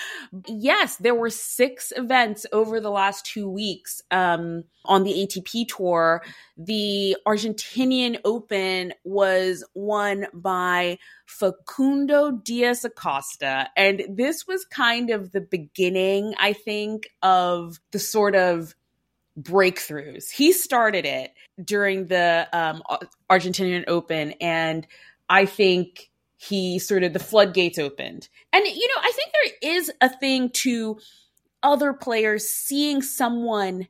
Yes, there were six events over the last two weeks um, on the ATP tour. The Argentinian Open was won by Facundo Diaz Acosta. And this was kind of the beginning, I think, of the sort of breakthroughs. He started it during the um, Argentinian Open. And I think he sort of the floodgates opened. And you know, I think there is a thing to other players seeing someone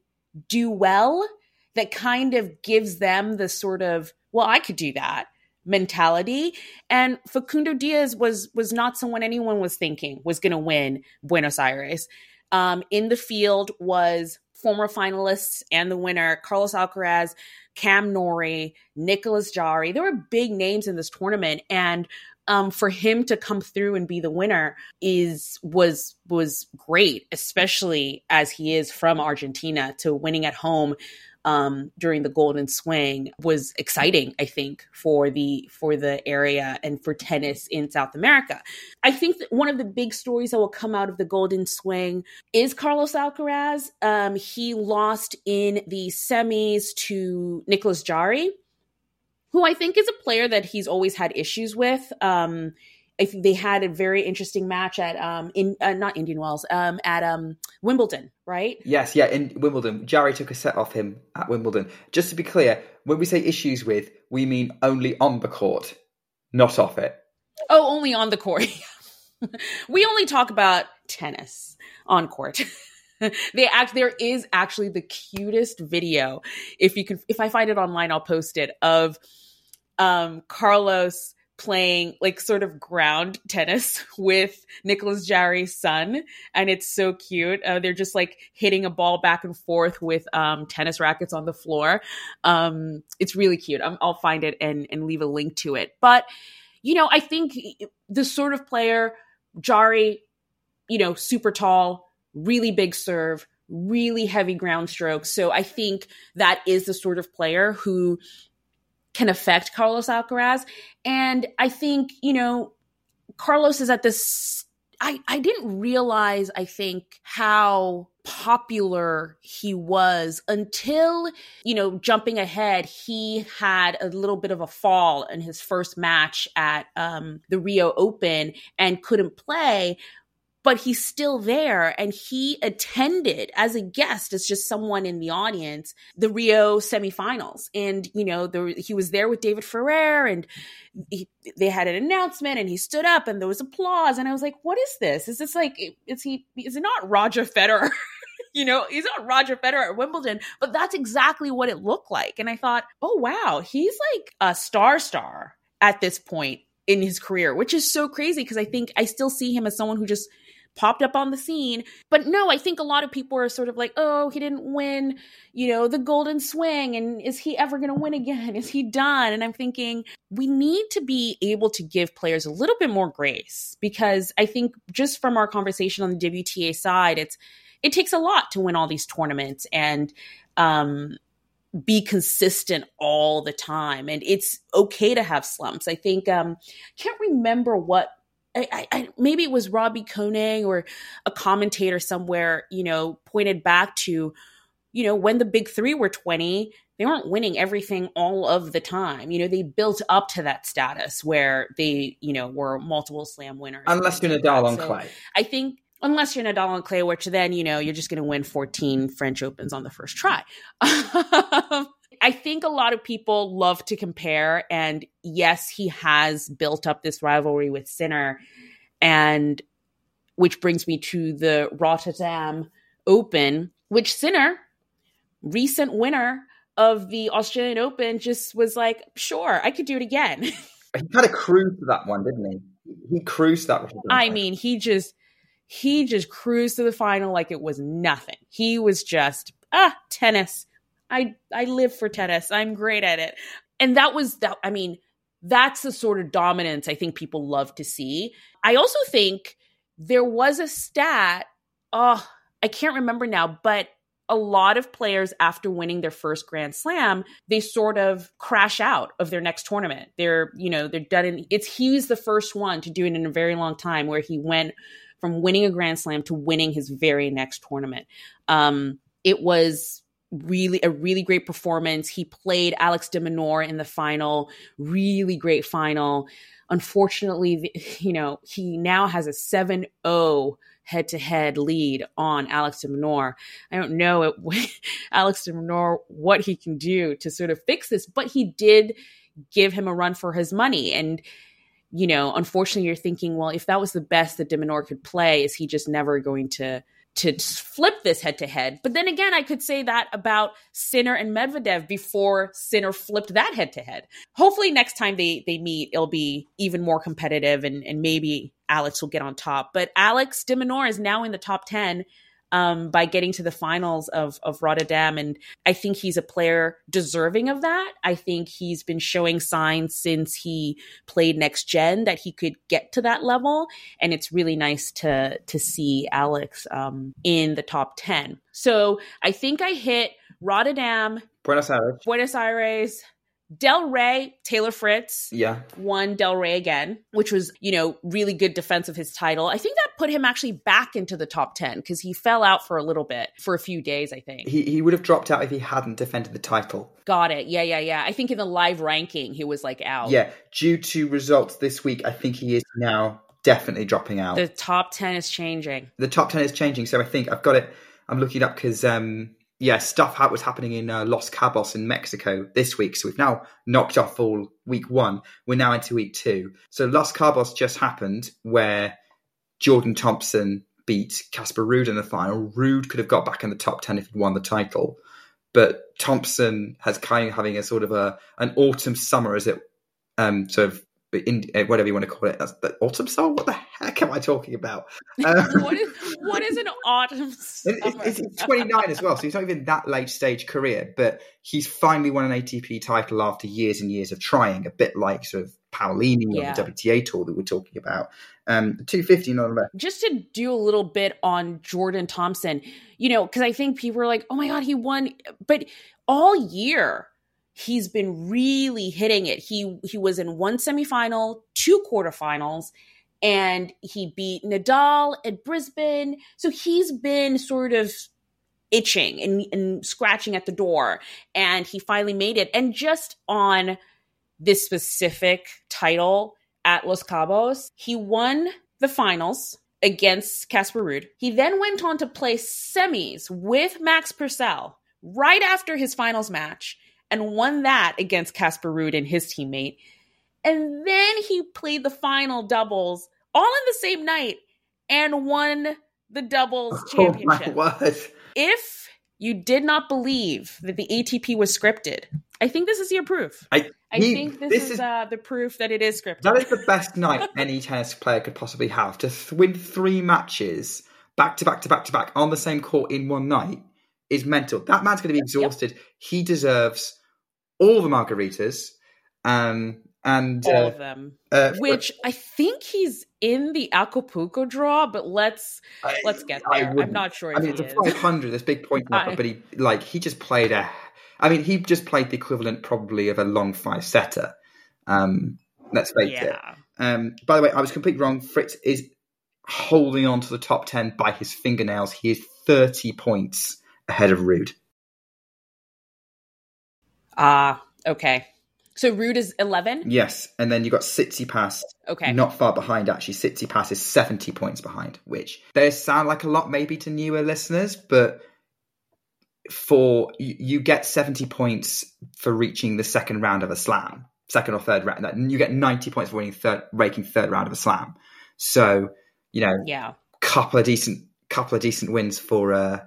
do well that kind of gives them the sort of, well, I could do that mentality. And Facundo Diaz was was not someone anyone was thinking was going to win Buenos Aires. Um, in the field was former finalists and the winner Carlos Alcaraz, Cam Nori, Nicolas Jarry. There were big names in this tournament, and um, for him to come through and be the winner is was was great, especially as he is from Argentina to winning at home um, during the Golden Swing was exciting. I think for the for the area and for tennis in South America. I think that one of the big stories that will come out of the Golden Swing is Carlos Alcaraz. Um, he lost in the semis to Nicolas Jarry who I think is a player that he's always had issues with. Um, I think they had a very interesting match at um in uh, not Indian Wells um at um Wimbledon, right? Yes, yeah, in Wimbledon. Jarry took a set off him at Wimbledon. Just to be clear, when we say issues with, we mean only on the court, not off it. Oh, only on the court. *laughs* we only talk about tennis on court. *laughs* they act there is actually the cutest video if you can if I find it online I'll post it of um, Carlos playing like sort of ground tennis *laughs* with Nicolas Jarry's son, and it's so cute. Uh, they're just like hitting a ball back and forth with um, tennis rackets on the floor. Um, it's really cute. i will find it and and leave a link to it. But you know, I think the sort of player Jarry, you know, super tall, really big serve. Really heavy ground strokes. So I think that is the sort of player who can affect Carlos Alcaraz. And I think, you know, Carlos is at this. I, I didn't realize, I think, how popular he was until, you know, jumping ahead, he had a little bit of a fall in his first match at um, the Rio Open and couldn't play but he's still there and he attended as a guest as just someone in the audience the rio semifinals. And you know there, he was there with david ferrer and he, they had an announcement and he stood up and there was applause. And i was like what is this? Is this like is he is it not roger federer? *laughs* You know he's not roger federer at wimbledon but that's exactly what it looked like. And i thought oh wow he's like a star star at this point in his career, which is so crazy because I think I still see him as someone who just popped up on the scene. But no, I think a lot of people are sort of like, oh, he didn't win, you know, the golden swing. And is he ever going to win again? *laughs* Is he done? And I'm thinking we need to be able to give players a little bit more grace because I think just from our conversation on the WTA side, it's, it takes a lot to win all these tournaments and, um, be consistent all the time and it's okay to have slumps i think um can't remember what I, I, maybe it was Robbie Koenig or a commentator somewhere, you know, pointed back to, you know, when the big three were 20, they weren't winning everything all of the time. You know, they built up to that status where they, you know, were multiple slam winners. Unless you're Nadal on so clay. I think unless you're Nadal on clay, which then, you know, you're just going to win 14 French Opens on the first try. *laughs* Um, I think a lot of people love to compare. And yes, he has built up this rivalry with Sinner. And which brings me to the Rotterdam Open, which Sinner, recent winner of the Australian Open, just was like, sure, I could do it again. *laughs* he kind of cruised to that one, didn't he? He cruised that one. I mean, he just he just cruised to the final like it was nothing. He was just ah, tennis. I I live for tennis. I'm great at it. And that was that I mean, that's the sort of dominance I think people love to see. I also think there was a stat, oh, I can't remember now, but a lot of players after winning their first grand slam they sort of crash out of their next tournament they're you know they're done in it's he's the first one to do it in a very long time where he went from winning a grand slam to winning his very next tournament um it was really a really great performance he played alex de minaur in the final really great final unfortunately *laughs* you know he now has a 7-0 head to head lead on Alex de Minaur. I don't know it, *laughs* Alex de Minaur what he can do to sort of fix this, but he did give him a run for his money. And, you know, unfortunately, you're thinking, well, if that was the best that de Minaur could play, is he just never going to to flip this head to head. But then again, I could say that about Sinner and Medvedev before Sinner flipped that head to head. Hopefully next time they they meet, it'll be even more competitive and and maybe Alex will get on top. But Alex de Minaur is now in the top 10 um, by getting to the finals of of Rotterdam, and I think he's a player deserving of that. I think he's been showing signs since he played next gen that he could get to that level, and it's really nice to to see Alex um, in the top ten. So I think I hit Rotterdam, Buenos Aires, Buenos Aires, Delray, Taylor Fritz, yeah, won Delray again, which was, you know, really good defense of his title. I think that put him actually back into the top 10 because he fell out for a little bit, for a few days, I think. He, he would have dropped out if he hadn't defended the title. Got it. Yeah, yeah, yeah. I think in the live ranking, he was like out. Yeah, due to results this week, I think he is now definitely dropping out. The top 10 is changing. The top 10 is changing. So I think I've got it. I'm looking it up because um, yeah, stuff was happening in uh, Los Cabos in Mexico this week. So we've now knocked off all week one. We're now into week two. So Los Cabos just happened where Jordan Thompson beat Casper Ruud in the final. Ruud could have got back in the top 10 if he'd won the title. But Thompson has kind of having a sort of a an autumn summer as it um, sort of in, uh, whatever you want to call it. That's the autumn song. What the heck am I talking about? Um, *laughs* what, is, what is an autumn *laughs* summer? It, it's 29 as well, so he's not even that late stage career, but he's finally won an ATP title after years and years of trying, a bit like sort of Paolini yeah. on the WTA tour that we're talking about. Um, 250 not enough. Just to do a little bit on Jordan Thompson, you know, because I think people are like, oh my God, he won. But all year, he's been really hitting it. He he was in one semifinal, two quarterfinals, and he beat Nadal at Brisbane. So he's been sort of itching and, and scratching at the door, and he finally made it. And just on this specific title at Los Cabos, he won the finals against Casper Ruud. He then went on to play semis with Max Purcell right after his finals match and won that against Casper Ruud and his teammate. And then he played the final doubles all in the same night and won the doubles *laughs* championship. Oh. If you did not believe that the ATP was scripted, I think this is your proof. I, I he, think this, this is, is uh, the proof that it is scripted. That is the best night *laughs* any tennis player could possibly have. To th- win three matches back to back to back to back on the same court in one night is mental. That man's going to be exhausted. Yep. He deserves all the margaritas, um, and all uh, of them. Uh, Which I think he's in the Acapulco draw, but let's I, let's get there. I'm not sure. I mean, it's a 500. There's big point, I, but he like he just played a. I mean, he just played the equivalent probably of a long five setter. Um, let's face yeah. it. Um, by the way, I was completely wrong. Fritz is holding on to the top 10 by his fingernails. He is 30 points ahead of Ruud. Ah, uh, okay. So Ruud is 11? Yes. And then you've got Tsitsipas. Okay. Not far behind, actually. Tsitsipas is 70 points behind, which they sound like a lot maybe to newer listeners, but for you get 70 points for reaching the second round of a slam, second or third round. You get 90 points for winning third, raking third round of a slam. So, you know, yeah, couple of decent, couple of decent wins for uh,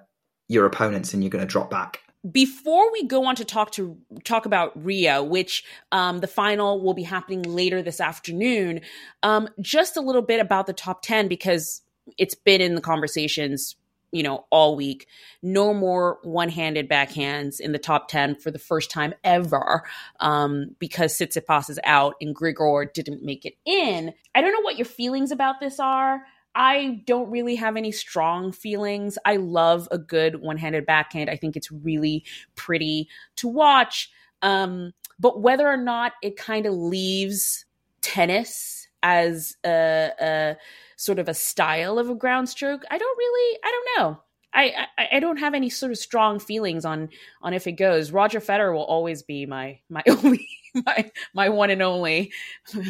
your opponents, and you're going to drop back before we go on to talk to talk about Rio, which um, the final will be happening later this afternoon, um, just a little bit about the top ten because it's been in the conversations you know, all week. No more one handed backhands in the top 10 for the first time ever um, because Tsitsipas is out and Grigor didn't make it in. I don't know what your feelings about this are. I don't really have any strong feelings. I love a good one handed backhand. I think it's really pretty to watch. Um, but whether or not it kind of leaves tennis as a, a sort of a style of a ground stroke, I don't really, I don't know. I, I, I don't have any sort of strong feelings on on if it goes. Roger Federer will always be my my *laughs* only my my one and only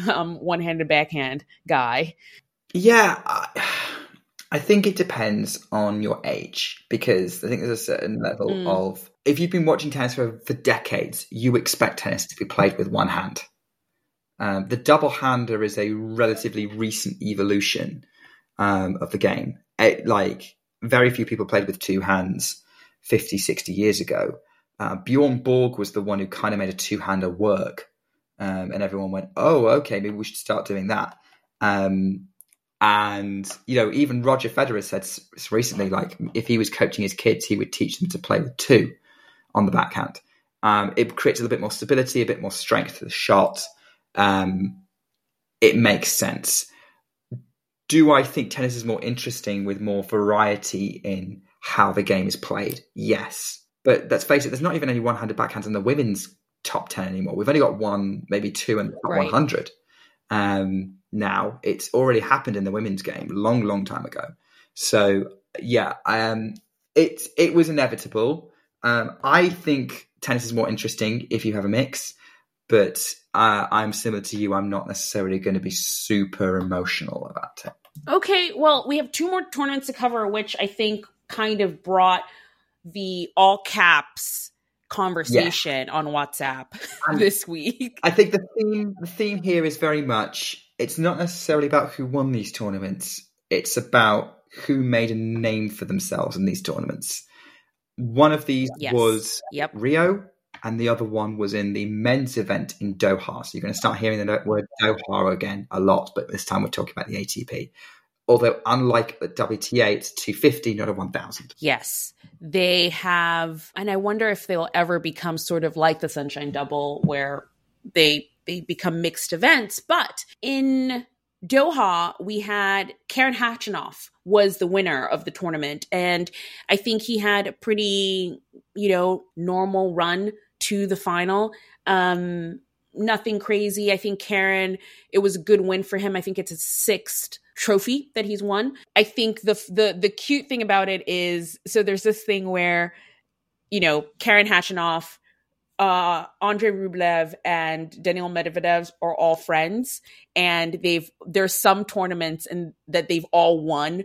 um, one handed backhand guy. Yeah, I, I, think it depends on your age because I think there's a certain level mm. of if you've been watching tennis for, for decades, you expect tennis to be played with one hand. Um, the double hander is a relatively recent evolution um, of the game. It, like very few people played with two hands 50, 60 years ago. Uh, Bjorn Borg was the one who kind of made a two hander work. Um, and everyone went, oh, okay, maybe we should start doing that. Um, and, you know, even Roger Federer said recently, like, if he was coaching his kids, he would teach them to play with two on the backhand. Um, it creates a little bit more stability, a bit more strength to the shot um, it makes sense. Do I think tennis is more interesting with more variety in how the game is played? Yes. But let's face it, there's not even any one handed backhands in the women's top 10 anymore. We've only got one, maybe two in the top right. 100 um, now. It's already happened in the women's game long, long time ago. So, yeah, um, it, it was inevitable. Um, I think tennis is more interesting if you have a mix but uh, I'm similar to you. I'm not necessarily going to be super emotional about it. Okay, well, we have two more tournaments to cover, which I think kind of brought the all caps conversation yeah. on WhatsApp *laughs* this week. I think the theme the theme here is very much it's not necessarily about who won these tournaments. It's about who made a name for themselves in these tournaments. One of these yes. was yep. Rio, and the other one was in the men's event in Doha. So you're going to start hearing the word Doha again a lot, but this time we're talking about the ATP. Although, unlike the WTA, it's 250, not a 1000. Yes. They have, and I wonder if they'll ever become sort of like the Sunshine Double, where they they become mixed events. But in Doha, we had Karen Khachanov was the winner of the tournament. And I think he had a pretty, you know, normal run to the final. Um, nothing crazy. I think Karen, it was a good win for him. I think it's his sixth trophy that he's won. I think the the the cute thing about it is so there's this thing where, you know, Karen Khachanov, uh, Andre Rublev and Daniil Medvedev are all friends, and they've there's some tournaments and that they've all won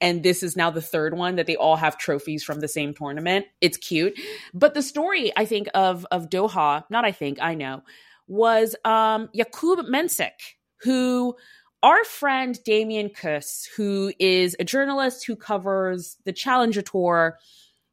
and this is now the third one that they all have trophies from the same tournament. It's cute. But the story I think of of Doha, not I think, I know, was um Jakub Mensik, who our friend Damian Kust, who is a journalist who covers the Challenger Tour,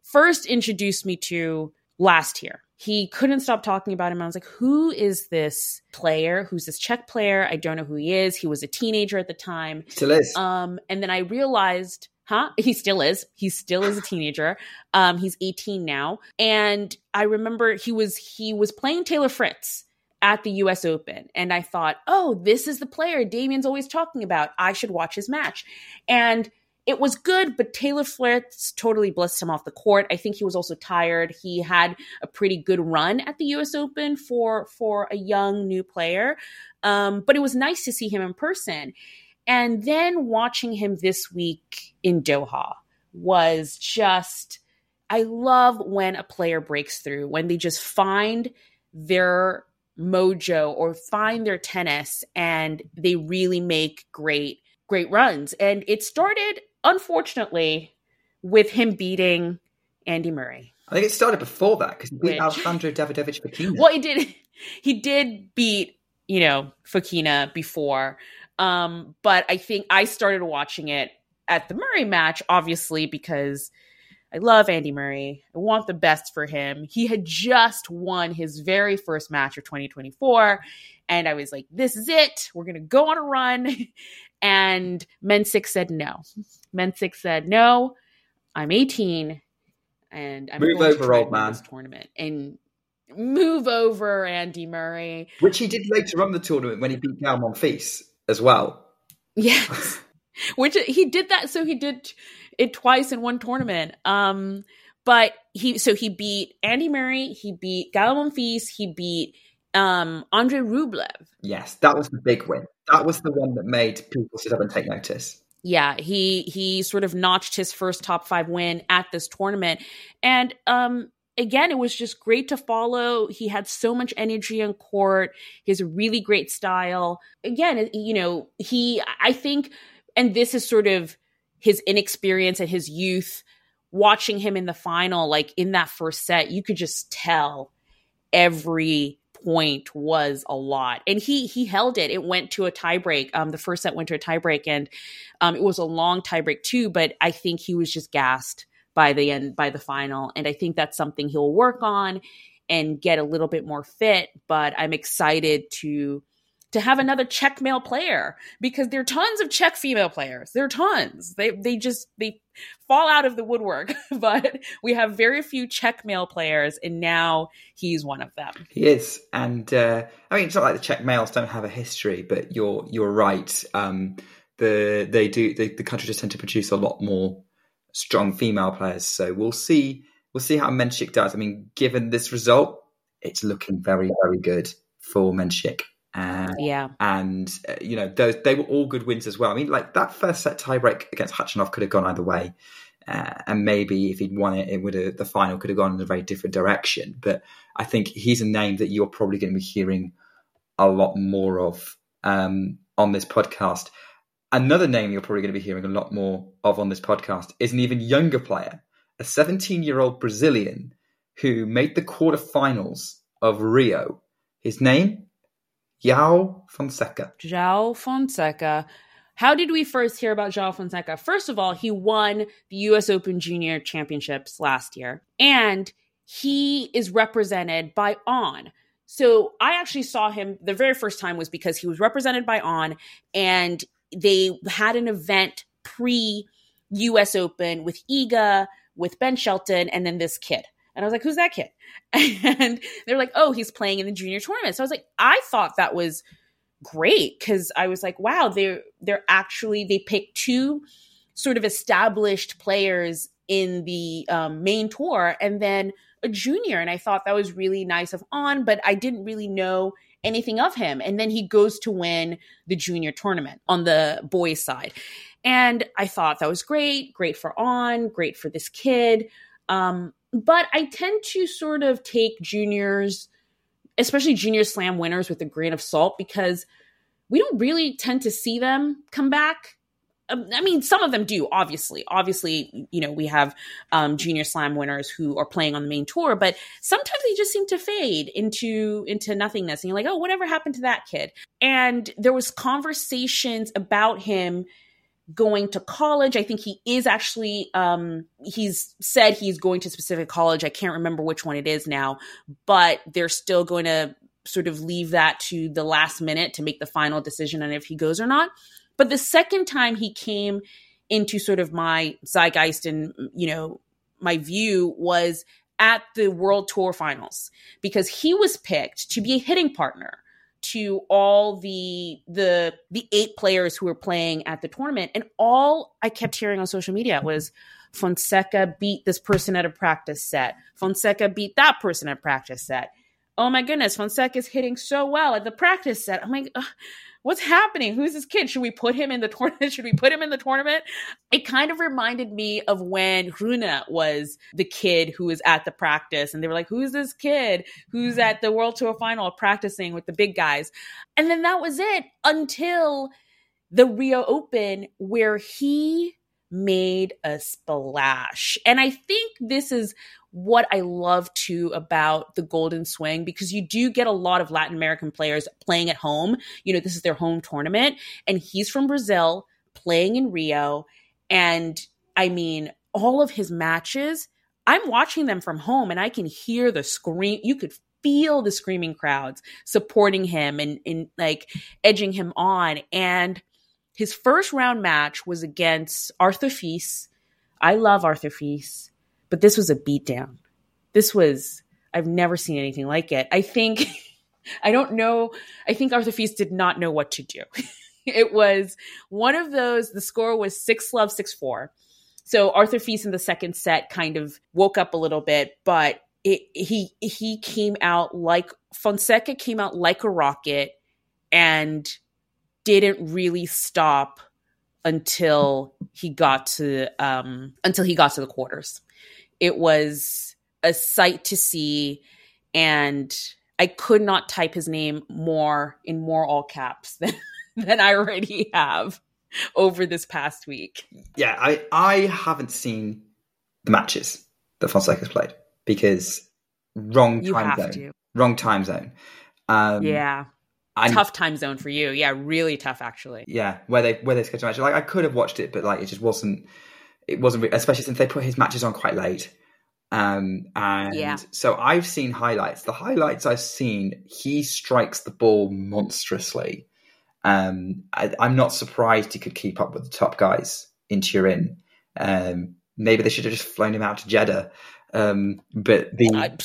first introduced me to last year he couldn't stop talking about him. I was like, who is this player? Who's this Czech player? I don't know who he is. He was a teenager at the time. Still is. Um, and then I realized, huh? He still is. He still is a *laughs* teenager. Um, he's 18 now. And I remember he was he was playing Taylor Fritz at the US Open. And I thought, oh, this is the player Damian's always talking about. I should watch his match. And it was good, but Taylor Fritz totally blissed him off the court. I think he was also tired. He had a pretty good run at the U.S. Open for for a young new player, um, but it was nice to see him in person. And then watching him this week in Doha was just. I love when a player breaks through when they just find their mojo or find their tennis and they really make great great runs. And it started unfortunately, with him beating Andy Murray. I think it started before that because he beat Which, Alejandro Davidovich Fokina. Well, he did. He did beat you know Fokina before, um, but I think I started watching it at the Murray match, obviously because I love Andy Murray. I want the best for him. He had just won his very first match of 2024. And I was like, this is it. We're going to go on a run. *laughs* And Mensik said no. Mensik said no. I'm 18 and I'm move over, old man. this tournament and move over Andy Murray. Which he did later on the tournament when he beat Gael Monfils as well. Yes. *laughs* Which he did that so he did it twice in one tournament. Um but he so he beat Andy Murray, he beat Gael Monfils, he beat um Andre Rublev. Yes, that was the big win. That was the one that made people sit up and take notice. Yeah, he he sort of notched his first top 5 win at this tournament. And um again, it was just great to follow. He had so much energy on court. A really great style. Again, you know, he, I think, and this is sort of his inexperience and his youth. Watching him in the final, like in that first set, you could just tell every point was a lot. And he he held it. It went to a tiebreak um the first set went to a tiebreak and um it was a long tiebreak too but i think he was just gassed by the end by the final. And i think that's something he'll work on and get a little bit more fit but i'm excited to to have another czech male player because there are tons of czech female players there are tons they they just they fall out of the woodwork *laughs* but we have very few czech male players and now he's one of them He is, and uh, I mean, it's not like the Czech males don't have a history, but you're you're right. Um, the they do the, the country just tend to produce a lot more strong female players. So we'll see we'll see how Mensik does. I mean, given this result, it's looking very very good for Mensik. Uh, yeah and uh, you know those they were all good wins as well. I mean, like that first set tiebreak against Khachanov could have gone either way, uh, and maybe if he'd won it, it would have the final could have gone in a very different direction. But I think he's a name that you're probably going to be hearing a lot more of um, on this podcast. Another name you're probably going to be hearing a lot more of on this podcast is an even younger player, a 17 year old Brazilian who made the quarterfinals of Rio. His name, João Fonseca. João Fonseca. How did we first hear about João Fonseca? First of all, he won the US Open Junior Championships last year, and he is represented by On. So I actually saw him the very first time was because he was represented by On, and they had an event pre US Open with Iga, with Ben Shelton, and then this kid. And I was like, who's that kid? *laughs* And they're like, oh, he's playing in the junior tournament. So I was like, I thought that was great because I was like, wow, they're they're actually they picked two sort of established players in the um, main tour and then a junior. And I thought that was really nice of On, but I didn't really know anything of him. And then he goes to win the junior tournament on the boys' side. And I thought that was great, great for On, great for this kid. Um, but I tend to sort of take juniors, especially junior slam winners, with a grain of salt because we don't really tend to see them come back. Um, I mean, some of them do, obviously. Obviously, you know, we have um, junior slam winners who are playing on the main tour, but sometimes they just seem to fade into into nothingness. And you're like, oh, whatever happened to that kid? And there was conversations about him going to college. I think he is actually um he's said he's going to specific college. I can't remember which one it is now, but they're still going to sort of leave that to the last minute to make the final decision on if he goes or not. But the second time he came into sort of my zeitgeist and you know my view was at the World Tour Finals because he was picked to be a hitting partner to all the the the eight players who were playing at the tournament and all I kept hearing on social media was Fonseca beat this person at a practice set. Fonseca beat that person at practice set. Oh my goodness, Fonseca is hitting so well at the practice set. I'm like, what's happening? Who's this kid? Should we put him in the tournament? *laughs* Should we put him in the tournament? It kind of reminded me of when Rune was the kid who was at the practice and they were like, who's this kid who's at the World Tour final practicing with the big guys? And then that was it until the Rio Open where he made a splash. And I think this is what I love too about the Golden Swing because you do get a lot of Latin American players playing at home. You know, this is their home tournament, and he's from Brazil playing in Rio. And I mean, all of his matches, I'm watching them from home and I can hear the scream. You could feel the screaming crowds supporting him and, and like edging him on. And his first round match was against Arthur Fils. I love Arthur Fils, but this was a beatdown. This was I've never seen anything like it. I think *laughs* I don't know. I think Arthur Fils did not know what to do. *laughs* it was one of those. The score was six love six four. So Arthur Fils in the second set kind of woke up a little bit, but it, he he came out like Fonseca came out like a rocket and didn't really stop until he got to um, until he got to the quarters. It was a sight to see, and I could not type his name more in more all caps *laughs* than than I already have over this past week. Yeah, I I haven't seen the matches that Fonseca's played because wrong time zone. to. Wrong time zone. Um, Yeah. And- tough time zone for you. Yeah, really tough actually. Yeah, where they where they schedule matches. Like I could have watched it, but like it just wasn't. It wasn't, especially since they put his matches on quite late. Um, and Yeah. so I've seen highlights. The highlights I've seen, he strikes the ball monstrously. Um, I, I'm not surprised he could keep up with the top guys in Turin. Um, maybe they should have just flown him out to Jeddah. Um, but the I,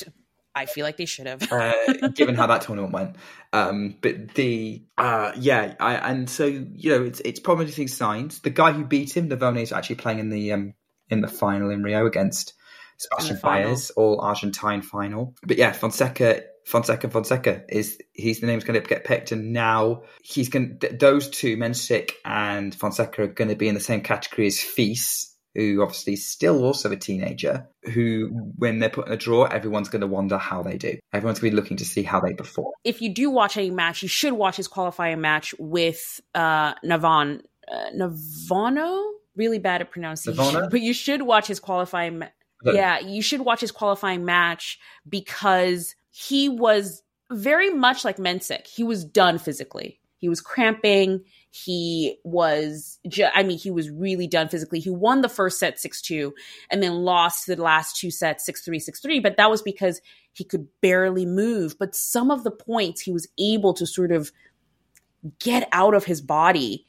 I feel like they should have. uh, *laughs* given how that tournament went. Um, but the uh, yeah, I, and so you know, it's it's promising signs. The guy who beat him, Navone, is actually playing in the um, in the final in Rio against Sebastian. Baez, all Argentine final. But yeah, Fonseca. Fonseca, Fonseca is he's the name's going to get picked, and now he's going. Th- those two, Mensik and Fonseca, are going to be in the same category as Fils, who obviously is still also a teenager. Who, when they're put in a draw, everyone's going to wonder how they do. Everyone's going to be looking to see how they perform. if you do watch any match, you should watch his qualifying match with uh Navan uh, Navano. Really bad at pronouncing, but you should watch his qualifying. Ma- yeah, you should watch his qualifying match because he was very much like Mensik. He was done physically. He was cramping. He was, ju- I mean, he was really done physically. He won the first set 6 2 and then lost the last two sets 6 3, 6 3. But that was because he could barely move. But some of the points he was able to sort of get out of his body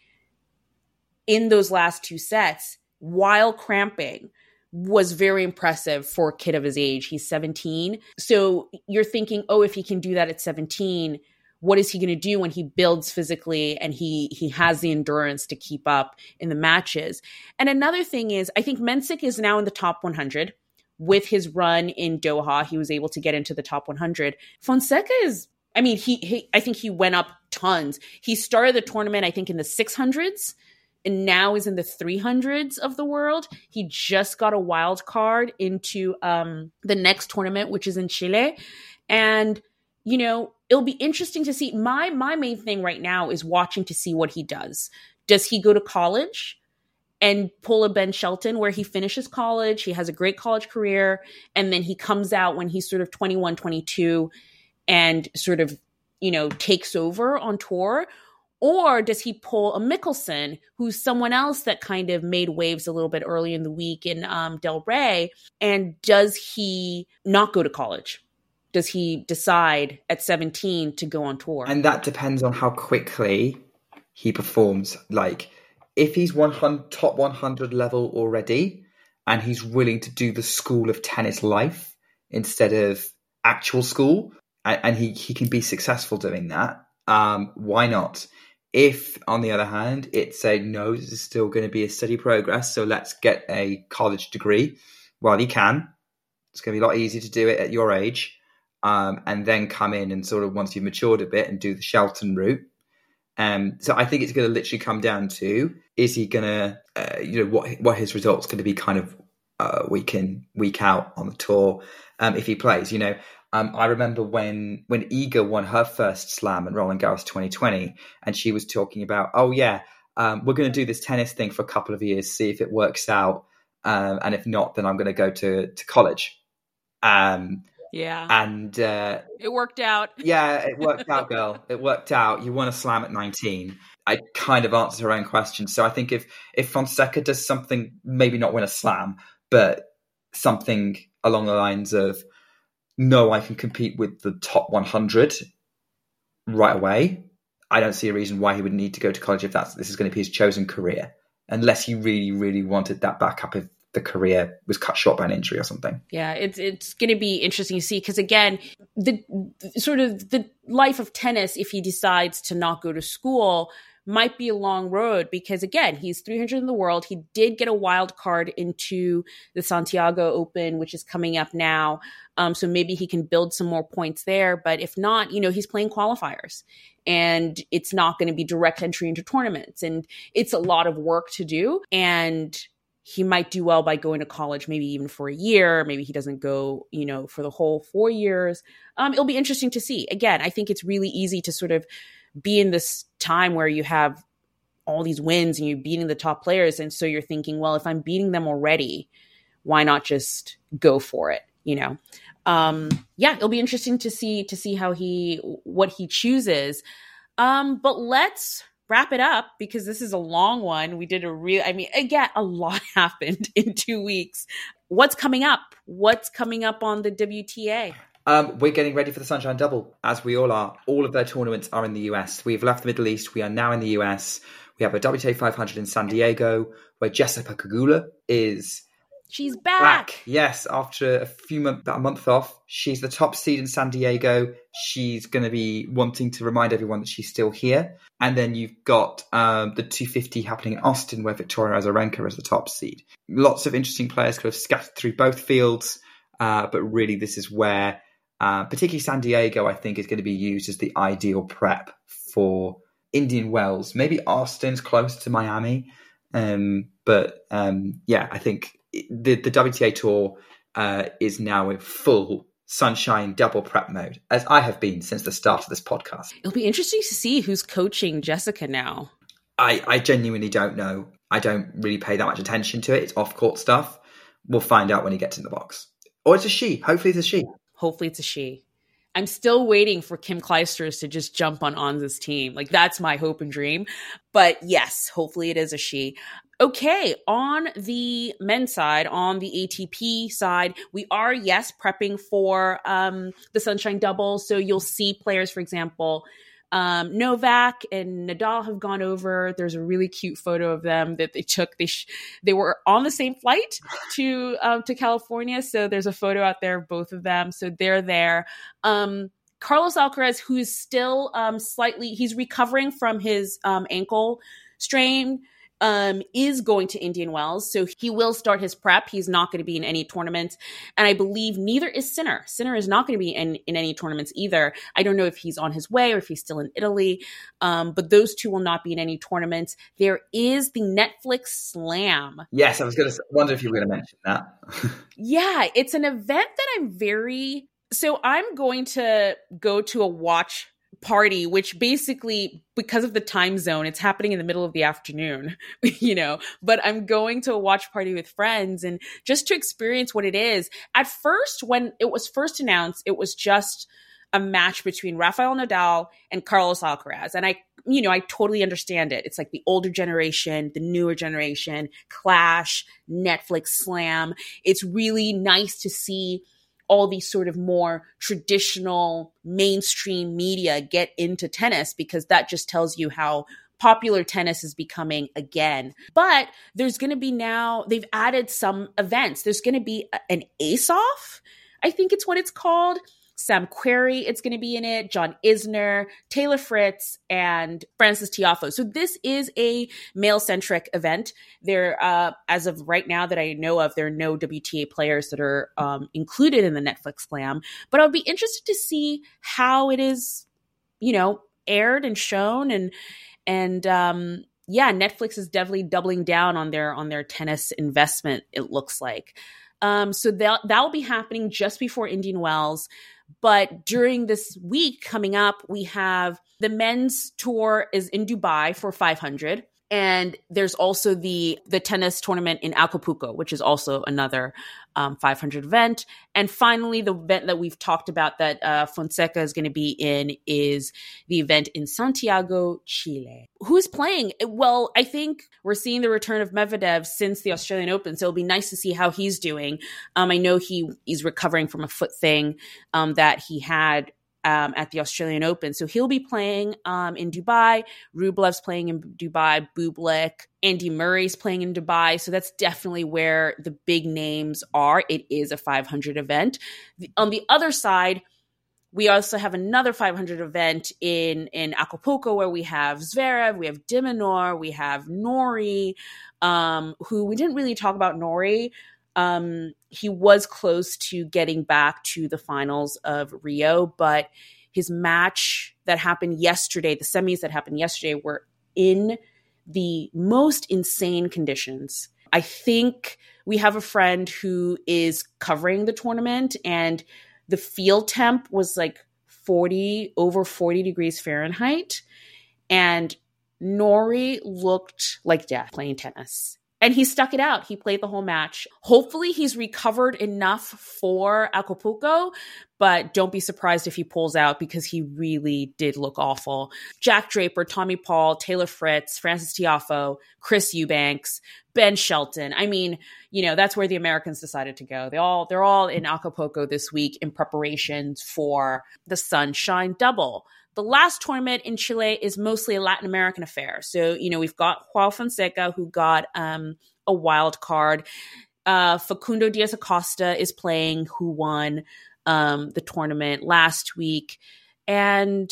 in those last two sets while cramping was very impressive for a kid of his age. He's 17. So you're thinking, oh, if he can do that at 17, what is he going to do when he builds physically and he he has the endurance to keep up in the matches? And another thing is, I think Mensik is now in the top 100 with his run in Doha. He was able to get into the top 100. Fonseca is, I mean, he, he I think he went up tons. He started the tournament, I think, in the 600s and now is in the 300s of the world. He just got a wild card into um, the next tournament, which is in Chile. And, you know, it'll be interesting to see. My my main thing right now is watching to see what he does. Does he go to college and pull a Ben Shelton where he finishes college, he has a great college career, and then he comes out when he's sort of 21, 22 and sort of, you know, takes over on tour? Or does he pull a Michelsen, who's someone else that kind of made waves a little bit early in the week in um, Delray? And does he not go to college? Does he decide at 17 to go on tour? And that depends on how quickly he performs. Like, if he's 100, top 100 level already and he's willing to do the school of tennis life instead of actual school, and, and he, he can be successful doing that, um, why not? If, on the other hand, it's a no, this is still going to be a steady progress, so let's get a college degree while you can. It's going to be a lot easier to do it at your age um, and then come in and sort of once you've matured a bit and do the Shelton route. Um, so I think it's going to literally come down to is he going to, uh, you know, what what his results going to be kind of uh, week in week out on the tour um, if he plays. You know, um, I remember when when Iga won her first slam at Roland Garros 2020, and she was talking about, oh yeah, um, we're going to do this tennis thing for a couple of years, see if it works out, um, and if not, then I'm going to go to to college. Um, yeah. and uh, it worked out. *laughs* yeah, it worked out, girl. It worked out. You won a slam at 19. I kind of answered her own question. So I think if if Fonseca does something, maybe not win a slam, but something along the lines of, no, I can compete with the top 100 right away. I don't see a reason why he would need to go to college if that's this is going to be his chosen career, unless he really, really wanted that backup of the career was cut short by an injury or something. Yeah, it's it's going to be interesting to see because again, the, sort of the life of tennis if he decides to not go to school might be a long road because again he's 300 in the world. He did get a wild card into the santiago open which is coming up now. Um, so maybe he can build some more points there. But if not you know he's playing qualifiers and it's not going to be direct entry into tournaments. And it's a lot of work to do. And he might do well by going to college maybe even for a year maybe he doesn't go you know for the whole four years um, it'll be interesting to see again i think it's really easy to sort of be in this time where you have all these wins and you're beating the top players. And so you're thinking, well, if I'm beating them already, why not just go for it? You know? Um, yeah, it'll be interesting to see to see how he what he chooses. Um, but let's wrap it up because this is a long one. We did a real I mean, again, a lot *laughs* happened in two weeks. What's coming up? What's coming up on the WTA? Um, we're getting ready for the Sunshine Double, as we all are. All of their tournaments are in the US. We've left the Middle East. We are now in the US. We have a WTA 500 in San Diego, where Jessica Pegula is. She's back. back. Yes, after a few months, about a month off, she's the top seed in San Diego. She's going to be wanting to remind everyone that she's still here. And then you've got um, the 250 happening in Austin, where Victoria Azarenka is the top seed. Lots of interesting players could have scattered through both fields, uh, but really, this is where uh, particularly San Diego, I think, is going to be used as the ideal prep for Indian Wells. Maybe Austin's close to Miami, um, but um, yeah, I think the the WTA tour uh, is now in full sunshine double prep mode, as I have been since the start of this podcast. It'll be interesting to see who's coaching Jessica now. I, I genuinely don't know. I don't really pay that much attention to it. It's off court stuff. We'll find out when he gets in the box. Or it's a she. Hopefully, it's a she. Hopefully, it's a she. I'm still waiting for Kim Clijsters to just jump on Anza's team. Like that's my hope and dream. But yes, hopefully it is a she. Okay, on the men's side, on the ATP side, we are yes prepping for um, the Sunshine Double. So you'll see players, for example, um, Novak and Nadal have gone over. There's a really cute photo of them that they took. They sh- they were on the same flight to um, to California, so there's a photo out there of both of them. So they're there. Um, Carlos Alcaraz, who's still um, slightly, he's recovering from his um, ankle strain um, is going to Indian Wells. So he will start his prep. He's not going to be in any tournaments. And I believe neither is Sinner. Sinner is not going to be in, in any tournaments either. I don't know if he's on his way or if he's still in Italy. Um, but those two will not be in any tournaments. There is the Netflix Slam. Yes, I was going to wonder if you were going to mention that. *laughs* yeah, it's an event that I'm very. So I'm going to go to a watch party, which basically, because of the time zone, it's happening in the middle of the afternoon, *laughs* you know. But I'm going to a watch party with friends and just to experience what it is. At first, when it was first announced, it was just a match between Rafael Nadal and Carlos Alcaraz. And I, you know, I totally understand it. It's like the older generation, the newer generation, clash, Netflix slam. It's really nice to see all these sort of more traditional mainstream media get into tennis because that just tells you how popular tennis is becoming again. But there's going to be now, they've added some events. There's going to be an ace off, I think it's what it's called. Sam Querrey, it's going to be in it, John Isner, Taylor Fritz, and Francis Tiafoe. So this is a male centric event. There, uh, as of right now that I know of, there are no WTA players that are um, included in the Netflix Slam. But I would be interested to see how it is, you know, aired and shown, and and um, yeah, Netflix is definitely doubling down on their on their tennis investment. It looks like. Um, so that that will be happening just before Indian Wells. But during this week coming up, we have the men's tour is in Dubai for 500 and there's also the the tennis tournament in Acapulco, which is also another um, 500 event. And finally, the event that we've talked about that uh, Fonseca is going to be in is the event in Santiago, Chile. Who's playing? Well, I think we're seeing the return of Medvedev since the Australian Open, so it'll be nice to see how he's doing. Um, I know he he's recovering from a foot thing um, that he had um, at the Australian Open. So he'll be playing um, in Dubai. Rublev's playing in Dubai. Bublik, Andy Murray's playing in Dubai. So that's definitely where the big names are. It is a 500 event. The, on the other side, we also have another 500 event in in Acapulco where we have Zverev, we have de Minaur, we have Norrie, um, who we didn't really talk about Norrie. Um, he was close to getting back to the finals of Rio, but his match that happened yesterday, the semis that happened yesterday, were in the most insane conditions. I think we have a friend who is covering the tournament, and the field temp was like 40, over 40 degrees Fahrenheit. And Norrie looked like death playing tennis and he stuck it out. He played the whole match. Hopefully, he's recovered enough for Acapulco, but don't be surprised if he pulls out because he really did look awful. Jack Draper, Tommy Paul, Taylor Fritz, Francis Tiafoe, Chris Eubanks, Ben Shelton. I mean, you know, that's where the Americans decided to go. They all they're all in Acapulco this week in preparations for the Sunshine Double. The last tournament in Chile is mostly a Latin American affair. So, you know, we've got Juan Fonseca, who got um, a wild card. Uh, Facundo Diaz Acosta is playing, who won um, the tournament last week. And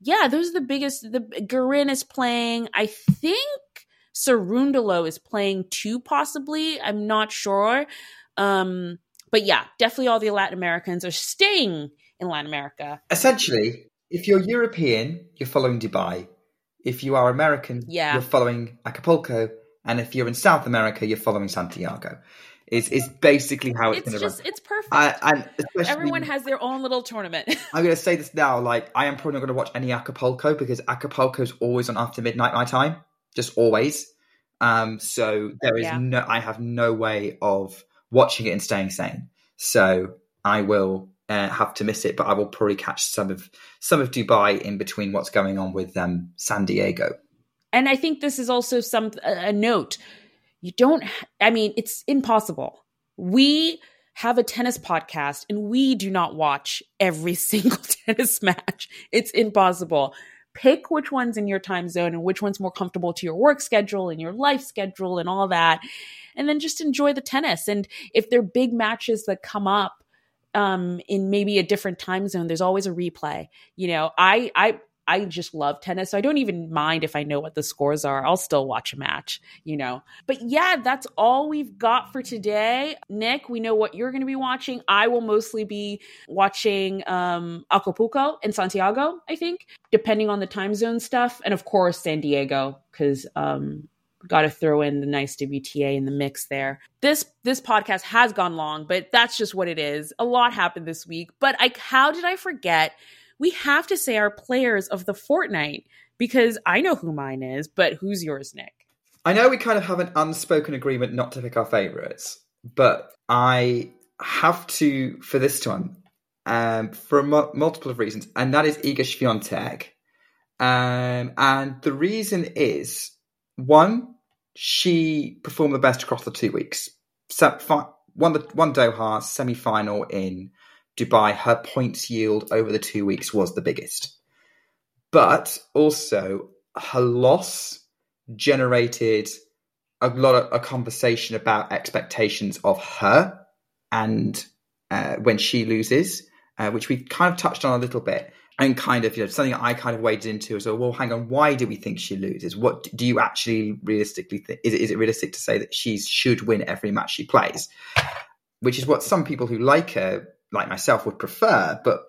yeah, those are the biggest. The Garin is playing. I think Cerundolo is playing too, possibly. I'm not sure. Um, but yeah, definitely all the Latin Americans are staying in Latin America. Essentially, if you're European, you're following Dubai. If you are American, yeah. you're following Acapulco. And if you're in South America, you're following Santiago. Is is basically how it's, it's to run. It's perfect. I, and Everyone has their own little tournament. *laughs* I'm going to say this now. Like, I am probably not going to watch any Acapulco because Acapulco is always on after midnight my time, just always. Um, so there is yeah. no, I have no way of watching it and staying sane. So I will uh, have to miss it, but I will probably catch some of some of Dubai in between what's going on with um, San Diego. And I think this is also some a note. You don't. I mean, it's impossible. We have a tennis podcast, and we do not watch every *laughs* single tennis match. It's impossible. Pick which one's in your time zone and which one's more comfortable to your work schedule and your life schedule and all that. And then just enjoy the tennis. And if there are big matches that come up, um, in maybe a different time zone, there's always a replay. You know, I I I just love tennis, so I don't even mind if I know what the scores are. I'll still watch a match, you know. But yeah, that's all we've got for today. Nick, we know what you're going to be watching. I will mostly be watching um, Acapulco and Santiago, I think, depending on the time zone stuff, and of course San Diego because um, got to throw in the nice WTA in the mix there. This this podcast has gone long, but that's just what it is. A lot happened this week, but I how did I forget? We have to say our players of the fortnight because I know who mine is, but who's yours, Nick? I know we kind of have an unspoken agreement not to pick our favorites, but I have to for this one um, for mu- multiple of reasons, and that is Iga Swiatek. Um, and the reason is one, she performed the best across the two weeks. Won the one Doha semi final in Dubai. Her points yield over the two weeks was the biggest, but also her loss generated a lot of a conversation about expectations of her and uh, when she loses, uh, which we kind of touched on a little bit and kind of you know something I kind of waded into as well. Well, hang on, why do we think she loses? What do you actually realistically think? Is it is it realistic to say that she should win every match she plays? Which is what some people who like her, like myself, would prefer. But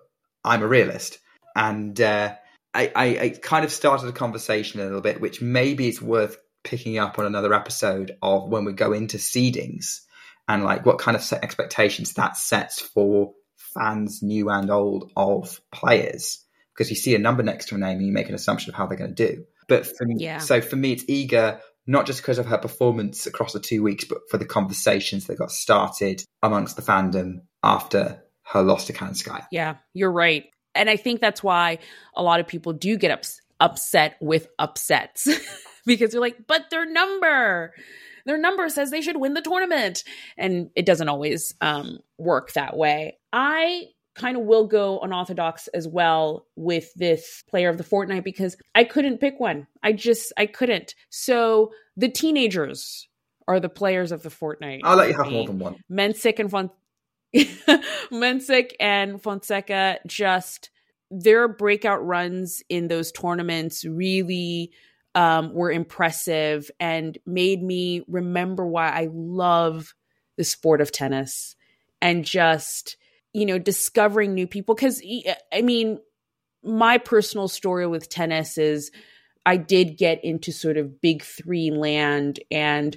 I'm a realist, and uh, I, I, I kind of started a conversation a little bit, which maybe it's worth picking up on another episode of when we go into seedings and like what kind of expectations that sets for fans, new and old, of players because you see a number next to a name and you make an assumption of how they're going to do. But for me, yeah. so for me, it's Iga not just because of her performance across the two weeks, but for the conversations that got started amongst the fandom after her loss to Kalinskaya. Yeah, you're right. And I think that's why a lot of people do get ups- upset with upsets *laughs* because they're like, but their number, their number says they should win the tournament. And it doesn't always um, work that way. I kind of will go unorthodox as well with this player of the fortnight because I couldn't pick one. I just I couldn't. So the teenagers are the players of the fortnight. I'll let you have more than one. Mensik and Fon- *laughs* Mensik and Fonseca just their breakout runs in those tournaments really um, were impressive and made me remember why I love the sport of tennis and just you know discovering new people. Because i mean my personal story with tennis is i did get into sort of big three land and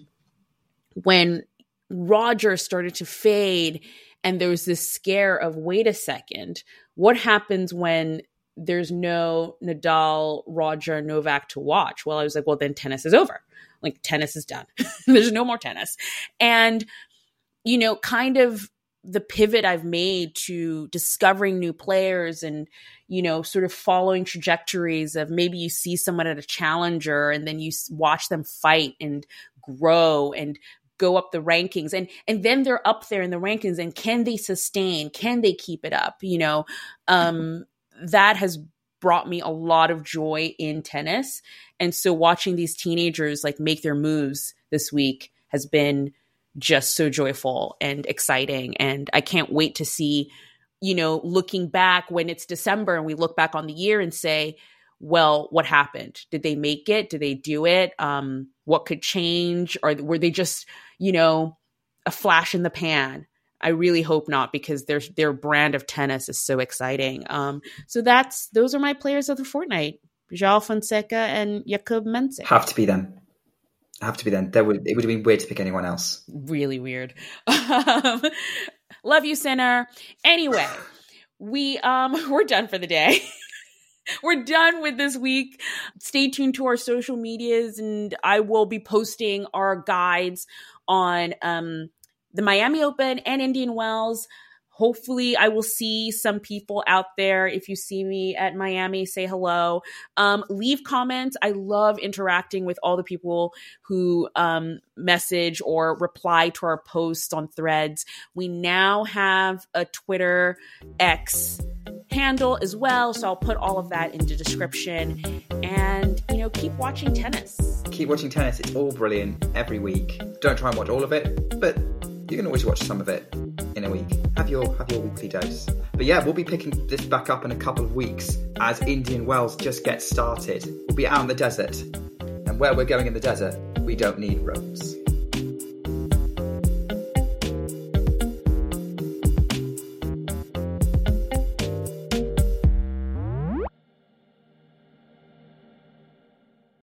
when roger started to fade and there was this scare of wait a second what happens when there's no nadal roger novak to watch? Well i was like well then tennis is over. Like tennis is done. *laughs* There's no more tennis. And you know kind of the pivot I've made to discovering new players and, you know, sort of following trajectories of maybe you see someone at a challenger and then you watch them fight and grow and go up the rankings. And and then they're up there in the rankings and can they sustain? Can they keep it up? You know um that has brought me a lot of joy in tennis. And so watching these teenagers like make their moves this week has been just so joyful and exciting. And I can't wait to see, you know, looking back when it's December and we look back on the year and say, well, what happened? Did they make it? Did they do it? Um, what could change? Or were they just, you know, a flash in the pan? I really hope not because their their brand of tennis is so exciting. Um, so that's those are my players of the fortnight: Joao Fonseca and Jakub Mensik. Have to be them have to be then. There would it would have been weird to pick anyone else. Really weird. *laughs* Um, love you, Sinner. Anyway, *sighs* we um *laughs* we're done for the day. *laughs* we're done with this week. Stay tuned to our social medias, and I will be posting our guides on um the Miami Open and Indian Wells hopefully i will see some people out there. If you see me at miami say hello. Um, leave comments. I love interacting with all the people who um, message or reply to our posts on threads. We now have a twitter x handle as well so i'll put all of that in the description. And you know keep watching tennis. Keep watching tennis. It's all brilliant every week. Don't try and watch all of it but you can always watch some of it in a week. Have your have your weekly dose. But yeah, we'll be picking this back up in a couple of weeks as Indian Wells just gets started. We'll be out in the desert, and where we're going in the desert, we don't need roads.